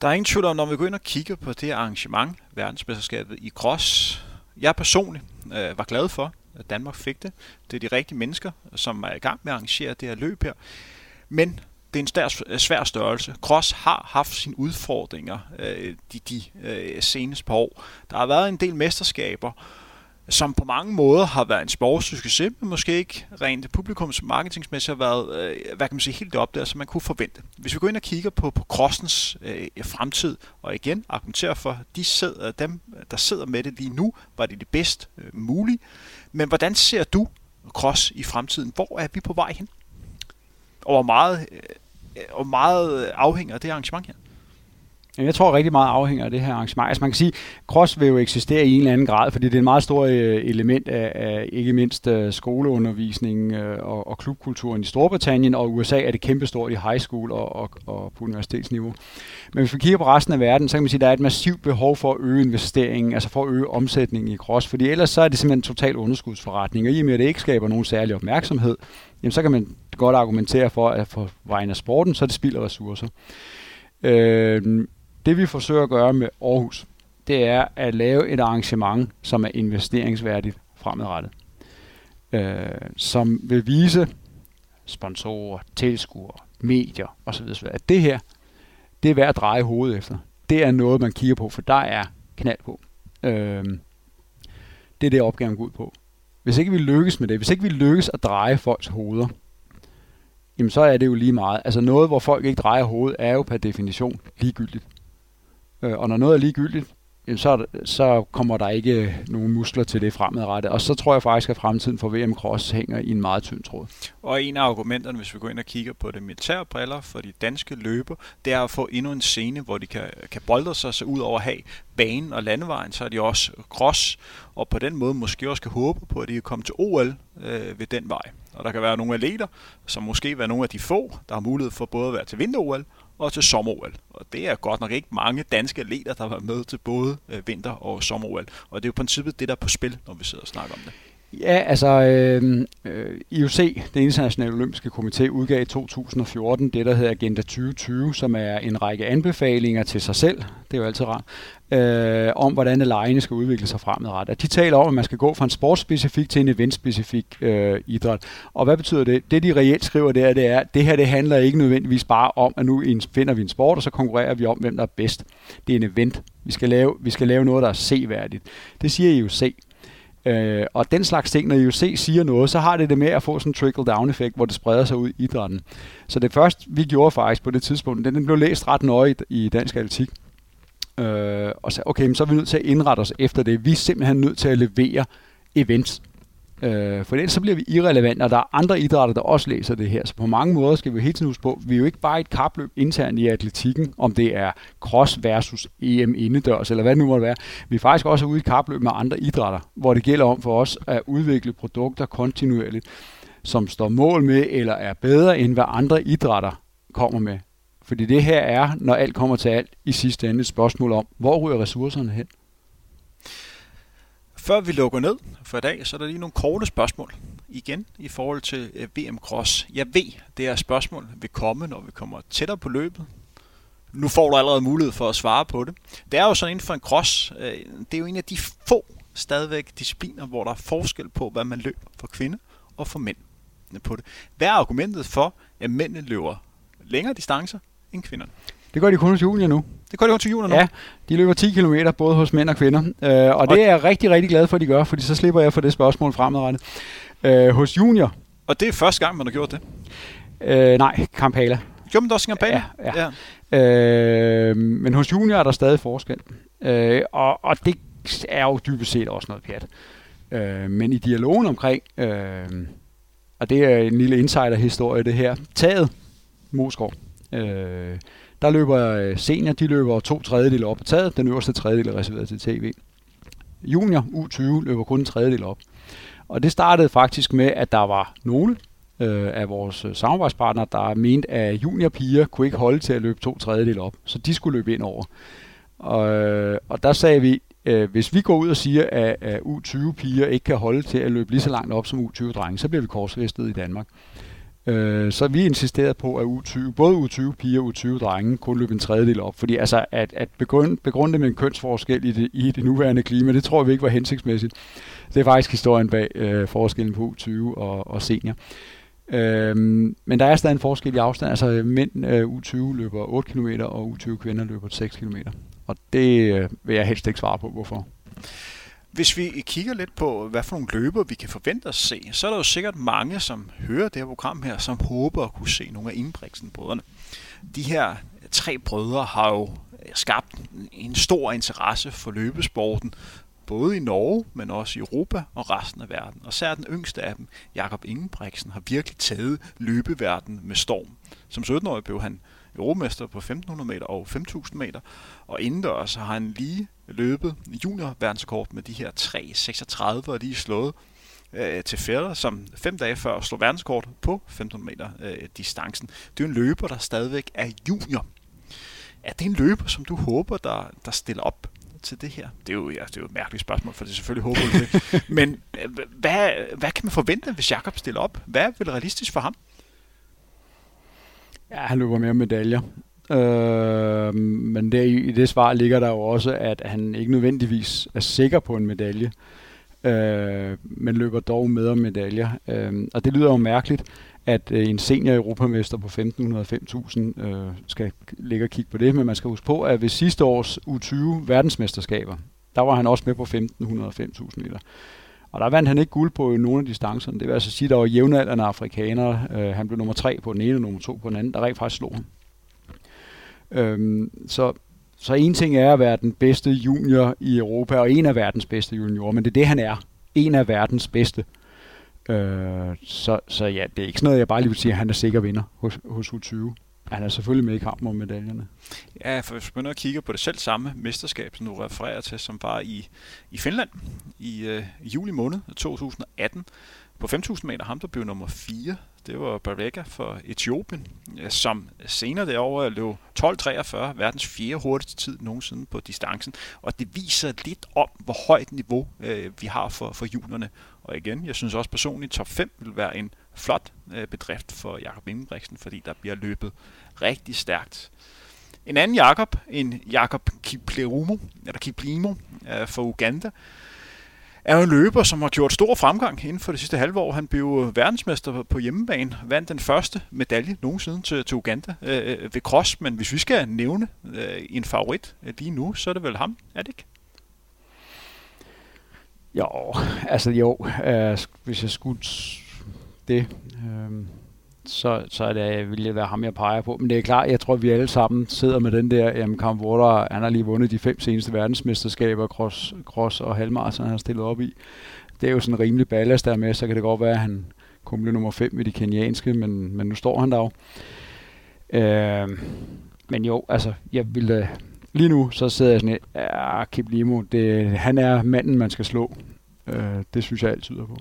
Der er ingen tvivl om, når vi går ind og kigger på det arrangement, verdensmesterskabet i cross. Jeg personligt øh, var glad for, at Danmark fik det. Det er de rigtige mennesker, som er i gang med at arrangere det her løb her. Men det er en stær, øh, svær størrelse. Cross har haft sine udfordringer øh, de, de øh, seneste par år. Der har været en del mesterskaber, som på mange måder har været en sportssucces, men måske ikke rent publikums marketingsmæssigt har været, øh, hvad kan man sige, helt op der, som man kunne forvente. Hvis vi går ind og kigger på, på crossens øh, fremtid, og igen argumenterer for, de sidder, dem, der sidder med det lige nu, var det det bedst øh, mulige. Men hvordan ser du cross i fremtiden? Hvor er vi på vej hen? Og hvor meget, øh, øh og meget afhænger af det arrangement her? Jeg tror rigtig meget afhænger af det her arrangement. Altså man kan sige, cross vil jo eksistere i en eller anden grad, fordi det er et meget stort øh, element af, af ikke mindst øh, skoleundervisningen skoleundervisning og, og klubkulturen i Storbritannien, og USA er det kæmpestort i high school og, og, og på universitetsniveau. Men hvis vi kigger på resten af verden, så kan man sige, at der er et massivt behov for at øge investeringen, altså for at øge omsætningen i cross, fordi ellers så er det simpelthen en total underskudsforretning, og i og med, at det ikke skaber nogen særlig opmærksomhed, jamen så kan man godt argumentere for, at for vejen af sporten, så er det spild af ressourcer. Øh, det vi forsøger at gøre med Aarhus, det er at lave et arrangement, som er investeringsværdigt fremadrettet. Øh, som vil vise sponsorer, tilskuere, medier osv. at det her, det er værd at dreje hovedet efter. Det er noget, man kigger på, for der er knald på. Øh, det er det, opgaven går ud på. Hvis ikke vi lykkes med det, hvis ikke vi lykkes at dreje folks hoveder, jamen så er det jo lige meget. Altså noget, hvor folk ikke drejer hovedet, er jo per definition ligegyldigt. Øh, og når noget er ligegyldigt, så, så kommer der ikke øh, nogen muskler til det fremadrettet. Og så tror jeg faktisk, at fremtiden for VM Cross hænger i en meget tynd tråd. Og en af argumenterne, hvis vi går ind og kigger på det militære briller for de danske løber, det er at få endnu en scene, hvor de kan, kan bolde sig, så ud over at have banen og landevejen, så er de også cross, og på den måde måske også kan håbe på, at de kan komme til OL øh, ved den vej. Og der kan være nogle atleter, som måske være nogle af de få, der har mulighed for både at være til vinter-OL og til sommer-OL. Og det er godt nok ikke mange danske atleter, der var med til både øh, vinter- og sommer-OL. Og det er jo i princippet det, der er på spil, når vi sidder og snakker om det. Ja, altså øhm, øh, IOC, det internationale olympiske komité, udgav i 2014 det, der hedder Agenda 2020, som er en række anbefalinger til sig selv, det er jo altid rart, øh, om hvordan lejene skal udvikle sig fremadrettet. De taler om, at man skal gå fra en sportsspecifik til en eventspecifik øh, idræt. Og hvad betyder det? Det de reelt skriver der, det er, at det her det handler ikke nødvendigvis bare om, at nu finder vi en sport, og så konkurrerer vi om, hvem der er bedst. Det er en event. Vi skal lave, vi skal lave noget, der er seværdigt. Det siger IOC. Øh, og den slags ting, når IOC siger noget, så har det det med at få sådan en trickle-down-effekt, hvor det spreder sig ud i idrætten. Så det første, vi gjorde faktisk på det tidspunkt, den, den blev læst ret nøje i, i dansk atletik. Øh, og så, okay, men så er vi nødt til at indrette os efter det. Vi er simpelthen nødt til at levere events. Øh, for ellers så bliver vi irrelevante, og der er andre idrætter, der også læser det her. Så på mange måder skal vi hele tiden huske på, vi er jo ikke bare et kapløb internt i atletikken, om det er cross versus EM indendørs, eller hvad det nu måtte være. Vi er faktisk også ude i et kapløb med andre idrætter, hvor det gælder om for os at udvikle produkter kontinuerligt, som står mål med, eller er bedre end hvad andre idrætter kommer med. Fordi det her er, når alt kommer til alt, i sidste ende et spørgsmål om, hvor ryger ressourcerne hen? Før vi lukker ned for i dag, så er der lige nogle korte spørgsmål igen i forhold til øh, VM Cross. Jeg ved, det her spørgsmål vil komme, når vi kommer tættere på løbet. Nu får du allerede mulighed for at svare på det. Det er jo sådan inden for en cross, øh, det er jo en af de få stadigvæk discipliner, hvor der er forskel på, hvad man løber for kvinder og for mænd øh, på det. Hvad er argumentet for, at mændene løber længere distancer end kvinderne? Det gør de kun hos junior nu. Det gør de kun til junior nu? Ja, de løber 10 km både hos mænd og kvinder. Øh, og det er jeg rigtig, rigtig glad for, at de gør, fordi så slipper jeg for det spørgsmål fremadrettet. Øh, hos junior. Og det er første gang, man har gjort det? Øh, nej, Kampala. Gjorde man det også i Kampala? Ja, ja. ja. Øh, men hos junior er der stadig forskel. Øh, og, og det er jo dybest set også noget pjat. Øh, men i dialogen omkring, øh, og det er en lille insider-historie det her, taget Moskov, øh, der løber øh, senior, de løber to tredjedel op på taget. Den øverste tredjedel er reserveret til tv. Junior, U20, løber kun en tredjedel op. Og det startede faktisk med, at der var nogle øh, af vores øh, samarbejdspartnere, der mente, at juniorpiger kunne ikke holde til at løbe to tredjedel op. Så de skulle løbe ind over. Og, øh, og der sagde vi, øh, hvis vi går ud og siger, at, at U20-piger ikke kan holde til at løbe lige så langt op som U20-drenge, så bliver vi korsfæstet i Danmark. Øh, så vi insisterede på, at U20, både U20 piger og U20 drenge kun løb en tredjedel op. Fordi altså, at, at begrunde, begrunde det med en kønsforskel i det, i det nuværende klima, det tror vi ikke var hensigtsmæssigt. Det er faktisk historien bag øh, forskellen på U20 og, og senior. Øhm, men der er stadig en forskel i afstand. Altså mænd øh, U20 løber 8 km, og U20 kvinder løber 6 km. Og det øh, vil jeg helst ikke svare på, hvorfor. Hvis vi kigger lidt på, hvad for nogle løber vi kan forvente at se, så er der jo sikkert mange, som hører det her program her, som håber at kunne se nogle af Ingebrigtsen-brødrene. De her tre brødre har jo øh, skabt en stor interesse for løbesporten, både i Norge, men også i Europa og resten af verden. Og særligt den yngste af dem, Jakob Ingebrigtsen, har virkelig taget løbeverdenen med storm. Som 17-årig blev han europamester på 1500 meter og 5000 meter, og indendørs har han lige løbet junior verdenskort med de her 3.36, og de er slået øh, til Fælder, som fem dage før slog verdenskort på 1500 meter øh, distancen. Det er en løber, der stadigvæk er junior. Er det en løber, som du håber, der, der stiller op til det her? Det er jo, ja, det er jo et mærkeligt spørgsmål, for det er selvfølgelig håber det. Men øh, hvad, hvad kan man forvente, hvis Jakob stiller op? Hvad er vel realistisk for ham? Ja, han løber mere medaljer. Øh, men der, i det svar ligger der jo også, at han ikke nødvendigvis er sikker på en medalje, øh, men løber dog med om medaljer. Øh, og det lyder jo mærkeligt, at øh, en senior europamester på 1500-5000 øh, skal ligge og kigge på det, men man skal huske på, at ved sidste års U20 verdensmesterskaber, der var han også med på 1500-5000 meter. Og der vandt han ikke guld på nogen af distancerne. Det vil altså sige, at der var jævnaldrende afrikanere. Øh, han blev nummer tre på den ene og nummer to på den anden, der rent faktisk slog ham. Øhm, så, så en ting er at være den bedste junior i Europa, og en af verdens bedste juniorer, men det er det, han er. En af verdens bedste. Øh, så, så ja, det er ikke sådan noget, jeg bare lige vil sige, at han er sikker vinder hos, hos U20. Han er selvfølgelig med i kampen om medaljerne. Ja, for hvis man kigger på det selv samme mesterskab, som du refererer til, som var i, i Finland i øh, juli måned 2018, på 5.000 meter, ham der blev nummer 4, det var Barega for Etiopien, som senere derovre løb 12.43, verdens fjerde hurtigste tid nogensinde på distancen. Og det viser lidt om, hvor højt niveau øh, vi har for, for julerne. Og igen, jeg synes også personligt, top 5 vil være en flot øh, bedrift for Jakob Ingebrigtsen, fordi der bliver løbet rigtig stærkt. En anden Jakob, en Jakob Kiplerumo, eller Kiplimo øh, for Uganda, er jo en løber, som har gjort stor fremgang inden for det sidste halve år. Han blev verdensmester på hjemmebane, vandt den første medalje nogensinde til, til Uganda øh, øh, ved cross, men hvis vi skal nævne øh, en favorit øh, lige nu, så er det vel ham, er det ikke? Jo, altså jo, øh, hvis jeg skulle det, øh, så, så er det, vil det være ham, jeg peger på. Men det er klart, jeg tror, vi alle sammen sidder med den der, jamen Cam Water, han har lige vundet de fem seneste verdensmesterskaber, cross, cross og halvmars, han har stillet op i. Det er jo sådan en rimelig ballast der med, så kan det godt være, at han kun blev nummer 5 i de kenianske, men, men nu står han der jo. Øh, men jo, altså, jeg ville øh, lige nu, så sidder jeg sådan ja, ah, Kip Limo, det, han er manden, man skal slå. Øh, det synes jeg altid er på.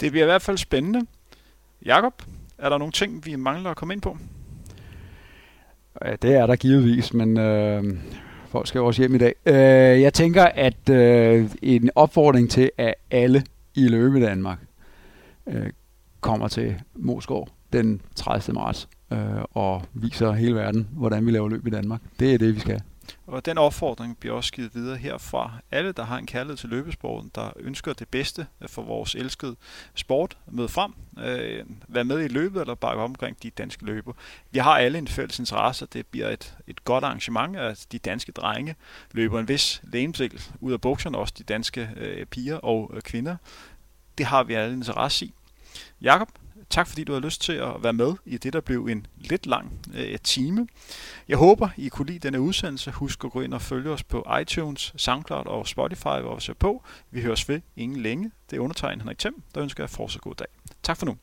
Det bliver i hvert fald spændende. Jakob, er der nogle ting, vi mangler at komme ind på? Ja, det er der givetvis, men øh, folk skal også hjem i dag. Øh, jeg tænker, at øh, en opfordring til, at alle i løbe Danmark øh, kommer til Moskov den 30. marts øh, og viser hele verden, hvordan vi laver løb i Danmark. Det er det, vi skal. Og den opfordring bliver også givet videre herfra. Alle, der har en kærlighed til løbesporten, der ønsker det bedste for vores elskede sport, mød frem, øh, vær med i løbet eller bakke omkring de danske løber. Vi har alle en fælles interesse, det bliver et, et godt arrangement, at de danske drenge løber en vis lægemsel ud af bukserne, også de danske øh, piger og øh, kvinder. Det har vi alle interesse i. Jakob, Tak fordi du har lyst til at være med i det, der blev en lidt lang øh, time. Jeg håber, I kunne lide denne udsendelse. Husk at gå ind og følge os på iTunes, SoundCloud og Spotify, hvor vi ser på. Vi høres ved ingen længe. Det er undertegnet Henrik Thiem, der ønsker jer fortsat god dag. Tak for nu.